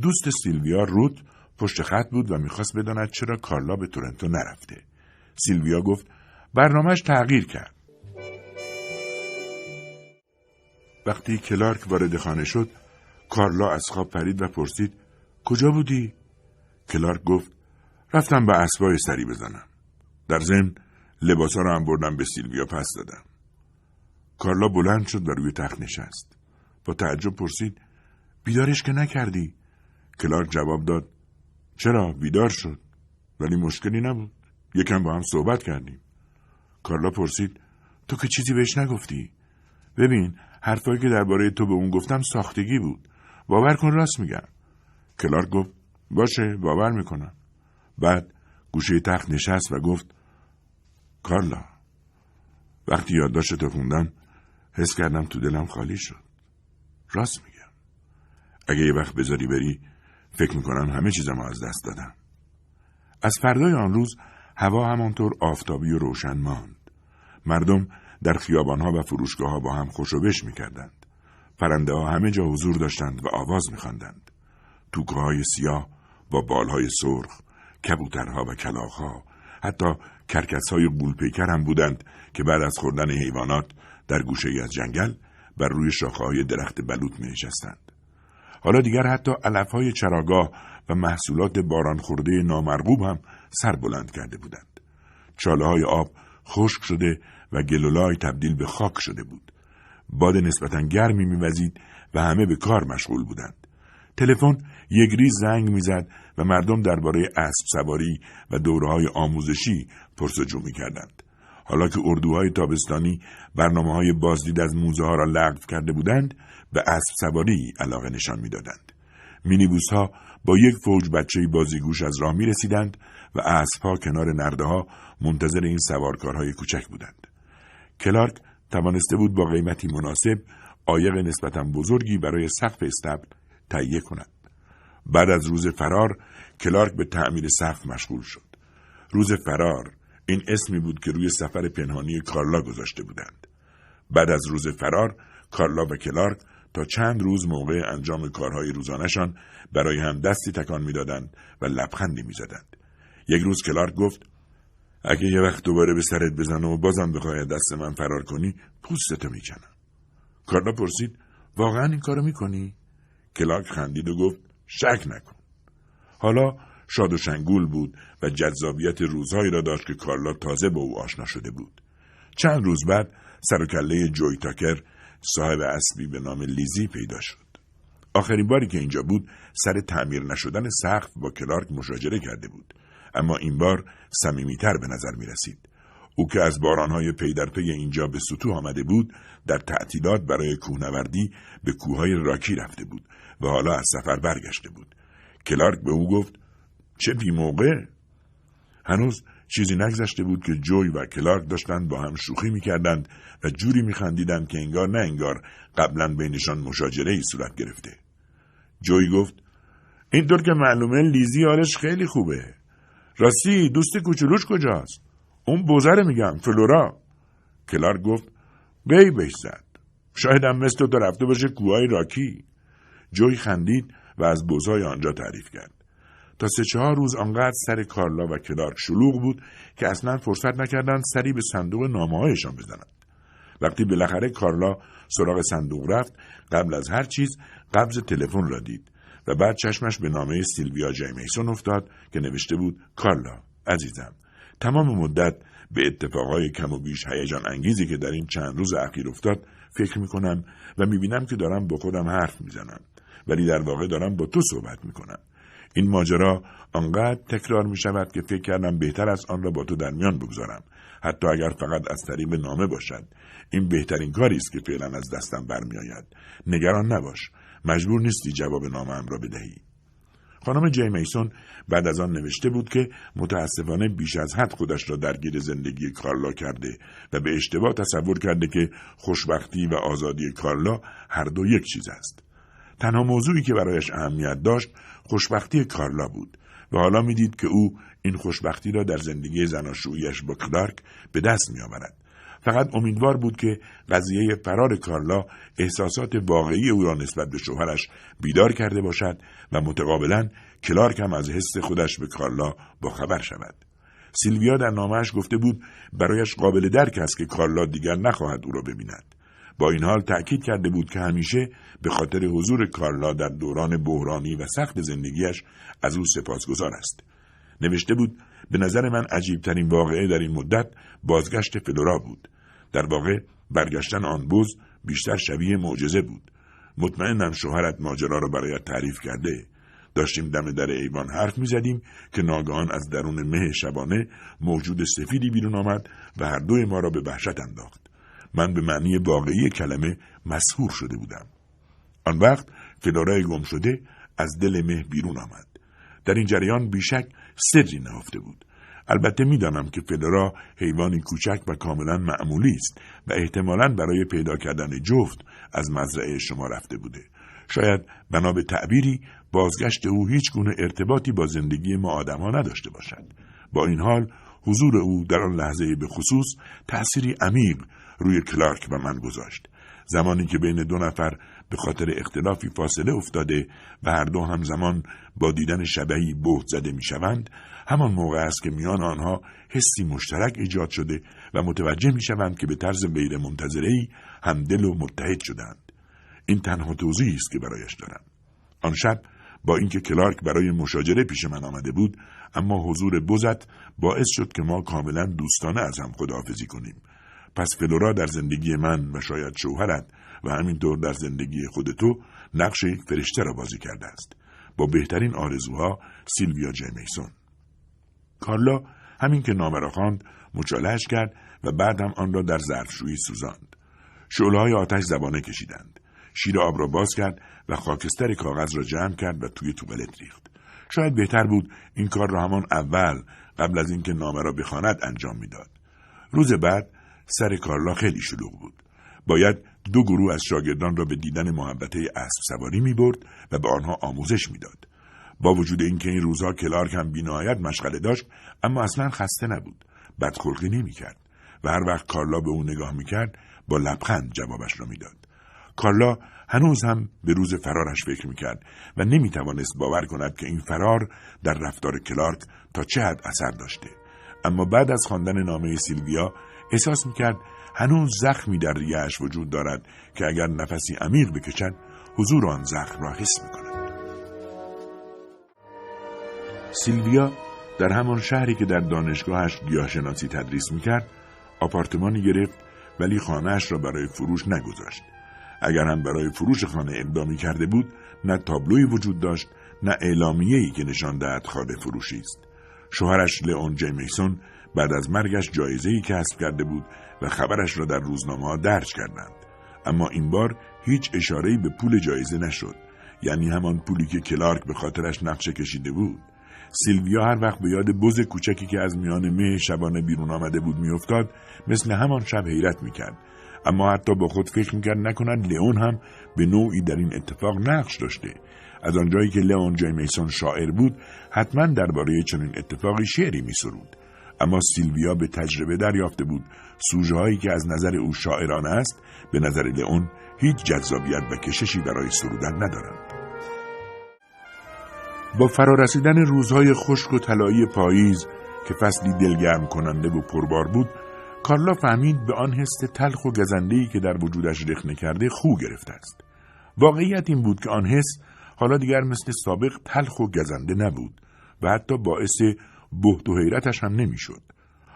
دوست سیلویا روت پشت خط بود و می‌خواست بداند چرا کارلا به تورنتو نرفته سیلویا گفت برنامهش تغییر کرد وقتی کلارک وارد خانه شد کارلا از خواب پرید و پرسید کجا بودی؟ کلارک گفت رفتم به اسبای سری بزنم. در ضمن لباسا رو هم بردم به سیلویا پس دادم. کارلا بلند شد و روی تخت نشست. با تعجب پرسید بیدارش که نکردی؟ کلارک جواب داد چرا بیدار شد ولی مشکلی نبود. یکم با هم صحبت کردیم. کارلا پرسید تو که چیزی بهش نگفتی؟ ببین حرفایی که درباره تو به اون گفتم ساختگی بود. باور کن راست میگم. کلارک گفت باشه باور می‌کنم. بعد گوشه تخت نشست و گفت کارلا. وقتی یادداشتتو خوندم حس کردم تو دلم خالی شد. راست میگم. اگه یه وقت بذاری بری فکر می‌کنم همه چیزم از دست دادم. از فردای آن روز هوا همانطور آفتابی و روشن ماند. مردم در خیابانها و فروشگاه ها با هم خوشوبش می‌کردند. پرنده ها همه جا حضور داشتند و آواز میخواندند. توکه های سیاه با بالهای سرخ کبوترها و کلاخها حتی کرکس های گولپیکر هم بودند که بعد از خوردن حیوانات در گوشه از جنگل بر روی شاخه های درخت بلوط می نشستند. حالا دیگر حتی علف های چراگاه و محصولات باران خورده نامرغوب هم سر بلند کرده بودند. چاله های آب خشک شده و گلولای تبدیل به خاک شده بود. باد نسبتا گرمی میوزید و همه به کار مشغول بودند. تلفن یک ریز زنگ می‌زد و مردم درباره اسب سواری و دورهای آموزشی پرسجو می‌کردند. حالا که اردوهای تابستانی برنامه های بازدید از موزه ها را لغو کرده بودند به اسب سواری علاقه نشان می‌دادند. مینیبوس ها با یک فوج بچه بازیگوش از راه می رسیدند و اسب ها کنار نرده ها منتظر این سوارکارهای کوچک بودند. کلارک توانسته بود با قیمتی مناسب آیق نسبتا بزرگی برای سقف استبل تهیه کند. بعد از روز فرار کلارک به تعمیر سقف مشغول شد. روز فرار این اسمی بود که روی سفر پنهانی کارلا گذاشته بودند. بعد از روز فرار کارلا و کلارک تا چند روز موقع انجام کارهای روزانشان برای هم دستی تکان می‌دادند و لبخندی می‌زدند. یک روز کلارک گفت اگه یه وقت دوباره به سرت بزنم و بازم بخوای دست من فرار کنی پوستتو می‌کنم. کارلا پرسید واقعا این کارو می‌کنی؟ کلارک خندید و گفت شک نکن. حالا شاد و شنگول بود و جذابیت روزهایی را داشت که کارلا تازه با او آشنا شده بود. چند روز بعد سر و کله جوی تاکر صاحب اسبی به نام لیزی پیدا شد. آخرین باری که اینجا بود سر تعمیر نشدن سقف با کلارک مشاجره کرده بود. اما این بار صمیمیتر به نظر می رسید. او که از بارانهای پی در پی اینجا به ستوه آمده بود در تعطیلات برای کوهنوردی به کوههای راکی رفته بود و حالا از سفر برگشته بود. کلارک به او گفت چه بی موقع؟ هنوز چیزی نگذشته بود که جوی و کلارک داشتند با هم شوخی می‌کردند و جوری میخندیدند که انگار نه انگار قبلا بینشان مشاجره ای صورت گرفته. جوی گفت اینطور که معلومه لیزی حالش خیلی خوبه. راستی دوست کوچولوش کجاست؟ اون بزره میگم فلورا. کلارک گفت بی بهش زد. شاید هم مثل تو رفته باشه کوهای راکی. جوی خندید و از بزای آنجا تعریف کرد. تا سه چهار روز آنقدر سر کارلا و کلارک شلوغ بود که اصلا فرصت نکردند سری به صندوق نامه هایشان بزنند. وقتی بالاخره کارلا سراغ صندوق رفت قبل از هر چیز قبض تلفن را دید و بعد چشمش به نامه سیلویا جیمیسون افتاد که نوشته بود کارلا عزیزم تمام مدت به اتفاقهای کم و بیش هیجان انگیزی که در این چند روز اخیر افتاد فکر می‌کنم و می‌بینم که دارم با خودم حرف می‌زنم. ولی در واقع دارم با تو صحبت می‌کنم. این ماجرا آنقدر تکرار می شود که فکر کردم بهتر از آن را با تو در میان بگذارم. حتی اگر فقط از طریق نامه باشد. این بهترین کاری است که فعلا از دستم برمیآید. نگران نباش. مجبور نیستی جواب نامه را بدهی. خانم جی میسون بعد از آن نوشته بود که متاسفانه بیش از حد خودش را درگیر زندگی کارلا کرده و به اشتباه تصور کرده که خوشبختی و آزادی کارلا هر دو یک چیز است. تنها موضوعی که برایش اهمیت داشت خوشبختی کارلا بود و حالا می‌دید که او این خوشبختی را در زندگی زناشویش با کلارک به دست می آورد. فقط امیدوار بود که قضیه فرار کارلا احساسات واقعی او را نسبت به شوهرش بیدار کرده باشد و متقابلا کلارک هم از حس خودش به کارلا با خبر شود. سیلویا در نامش گفته بود برایش قابل درک است که کارلا دیگر نخواهد او را ببیند. با این حال تأکید کرده بود که همیشه به خاطر حضور کارلا در دوران بحرانی و سخت زندگیش از او سپاسگزار است. نوشته بود به نظر من عجیبترین واقعه در این مدت بازگشت فلورا بود. در واقع برگشتن آن بز بیشتر شبیه معجزه بود. مطمئنم شوهرت ماجرا را برایت تعریف کرده. داشتیم دم در ایوان حرف می زدیم که ناگهان از درون مه شبانه موجود سفیدی بیرون آمد و هر دوی ما را به وحشت انداخت. من به معنی واقعی کلمه مسهور شده بودم. آن وقت فلورای گم شده از دل مه بیرون آمد. در این جریان بیشک سری نهفته بود. البته می‌دانم که فلورا حیوانی کوچک و کاملا معمولی است و احتمالا برای پیدا کردن جفت از مزرعه شما رفته بوده. شاید بنا به تعبیری بازگشت او هیچ گونه ارتباطی با زندگی ما آدمها نداشته باشد. با این حال حضور او در آن لحظه به خصوص تأثیری عمیق روی کلارک و من گذاشت. زمانی که بین دو نفر به خاطر اختلافی فاصله افتاده و هر دو همزمان با دیدن شبهی بهت زده می‌شوند همان موقع است که میان آنها حسی مشترک ایجاد شده و متوجه می‌شوند که به طرز غیر منتظره همدل و متحد شدند. این تنها توضیحی است که برایش دارم. آن شب با اینکه کلارک برای مشاجره پیش من آمده بود اما حضور بزت باعث شد که ما کاملا دوستانه از هم خداحافظی کنیم. پس فلورا در زندگی من و شاید شوهرت و همینطور در زندگی خود تو نقش یک فرشته را بازی کرده است. با بهترین آرزوها سیلویا جیمیسون. کارلا همین که نامه را خواند مچالهاش کرد و بعد هم آن را در ظرفشویی سوزاند. های آتش زبانه کشیدند. شیر آب را باز کرد و خاکستر کاغذ را جمع کرد و توی توالت ریخت. شاید بهتر بود این کار را همان اول قبل از اینکه نامه را بخواند انجام می‌داد. روز بعد سر کارلا خیلی شلوغ بود. باید دو گروه از شاگردان را به دیدن محبته اسب سواری می برد و به آنها آموزش می‌داد. با وجود اینکه این روزها کلارک هم بینهایت مشغله داشت اما اصلا خسته نبود. بدخلقی نمی‌کرد و هر وقت کارلا به او نگاه می‌کرد با لبخند جوابش را می‌داد. کارلا هنوز هم به روز فرارش فکر می‌کرد و نمی‌توانست باور کند که این فرار در رفتار کلارک تا چه حد اثر داشته. اما بعد از خواندن نامه سیلویا احساس می‌کرد هنوز زخمی در ریهاش وجود دارد که اگر نفسی عمیق بکشد حضور آن زخم را حس می‌کند. سیلویا در همان شهری که در دانشگاهش گیاهشناسی تدریس می‌کرد آپارتمانی گرفت ولی خانهاش را برای فروش نگذاشت. اگر هم برای فروش خانه اقدامی کرده بود نه تابلوی وجود داشت نه اعلامیه‌ای که نشان دهد خانه فروشی است. شوهرش لئون جیمیسون بعد از مرگش جایزه‌ای کسب کرده بود و خبرش را در روزنامه ها درج کردند. اما این بار هیچ اشاره‌ای به پول جایزه نشد. یعنی همان پولی که کلارک به خاطرش نقشه کشیده بود. سیلویا هر وقت به یاد بز کوچکی که از میان مه شبانه بیرون آمده بود میافتاد مثل همان شب حیرت می‌کرد. اما حتی با خود فکر می‌کرد نکند لئون هم به نوعی در این اتفاق نقش داشته. از آنجایی که لئون میسون شاعر بود حتما درباره چنین اتفاقی شعری میسرود. اما سیلویا به تجربه دریافته بود. سوژه هایی که از نظر او شاعرانه است به نظر لئون هیچ جذابیت و کششی برای سرودن ندارند. با فرارسیدن روزهای خشک و طلایی پاییز که فصلی دلگرم کننده و پربار بود کارلا فهمید به آن حس تلخ و گزندهی که در وجودش رخنه کرده خو گرفته است واقعیت این بود که آن حس حالا دیگر مثل سابق تلخ و گزنده نبود و حتی باعث بهت و حیرتش هم نمی‌شد.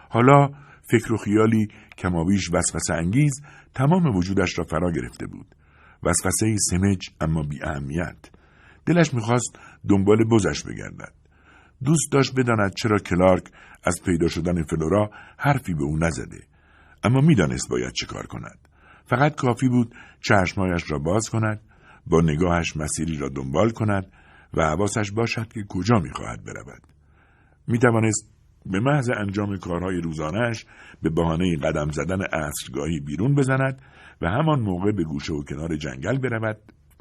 حالا فکر و خیالی کماویش وسوسه انگیز تمام وجودش را فرا گرفته بود. وسوسه سمج اما بی اهمیت. دلش می‌خواست دنبال بزش بگردد. دوست داشت بداند چرا کلارک از پیدا شدن فلورا حرفی به او نزده. اما می‌دانست باید چه کار کند. فقط کافی بود چشمایش را باز کند، با نگاهش مسیری را دنبال کند و حواسش باشد که کجا می‌خواهد برود. می‌توانست به محض انجام کارهای روزانهش به بهانه قدم زدن عصرگاهی بیرون بزند و همان موقع به گوشه و کنار جنگل برود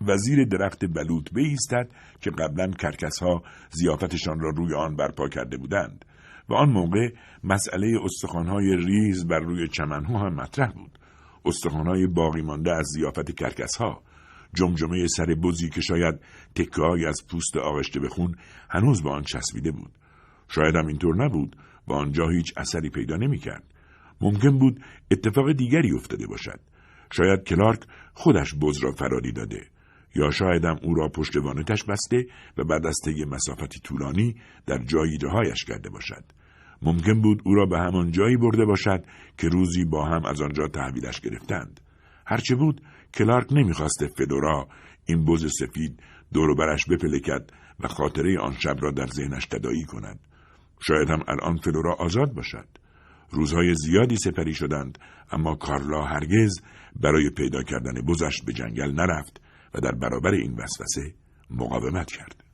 و زیر درخت بلوط بایستد که قبلا کرکسها زیافتشان را روی آن برپا کرده بودند و آن موقع مسئله استخوانهای ریز بر روی چمنها هم مطرح بود استخوانهای باقی مانده از زیافت کرکسها جمجمه سر بزی که شاید تکه از پوست آغشته به خون هنوز به آن چسبیده بود شاید هم اینطور نبود و آنجا هیچ اثری پیدا نمی‌کرد. ممکن بود اتفاق دیگری افتاده باشد. شاید کلارک خودش بز را فراری داده یا شایدم او را پشت وانتش بسته و بعد از طی مسافتی طولانی در جایی رهایش کرده باشد. ممکن بود او را به همان جایی برده باشد که روزی با هم از آنجا تحویلش گرفتند. هرچه بود کلارک نمی‌خواست فدورا این بز سفید دور برش بپلکد و خاطره آن شب را در ذهنش تدایی کند. شاید هم الان فلورا آزاد باشد. روزهای زیادی سپری شدند اما کارلا هرگز برای پیدا کردن بزش به جنگل نرفت و در برابر این وسوسه مقاومت کرد.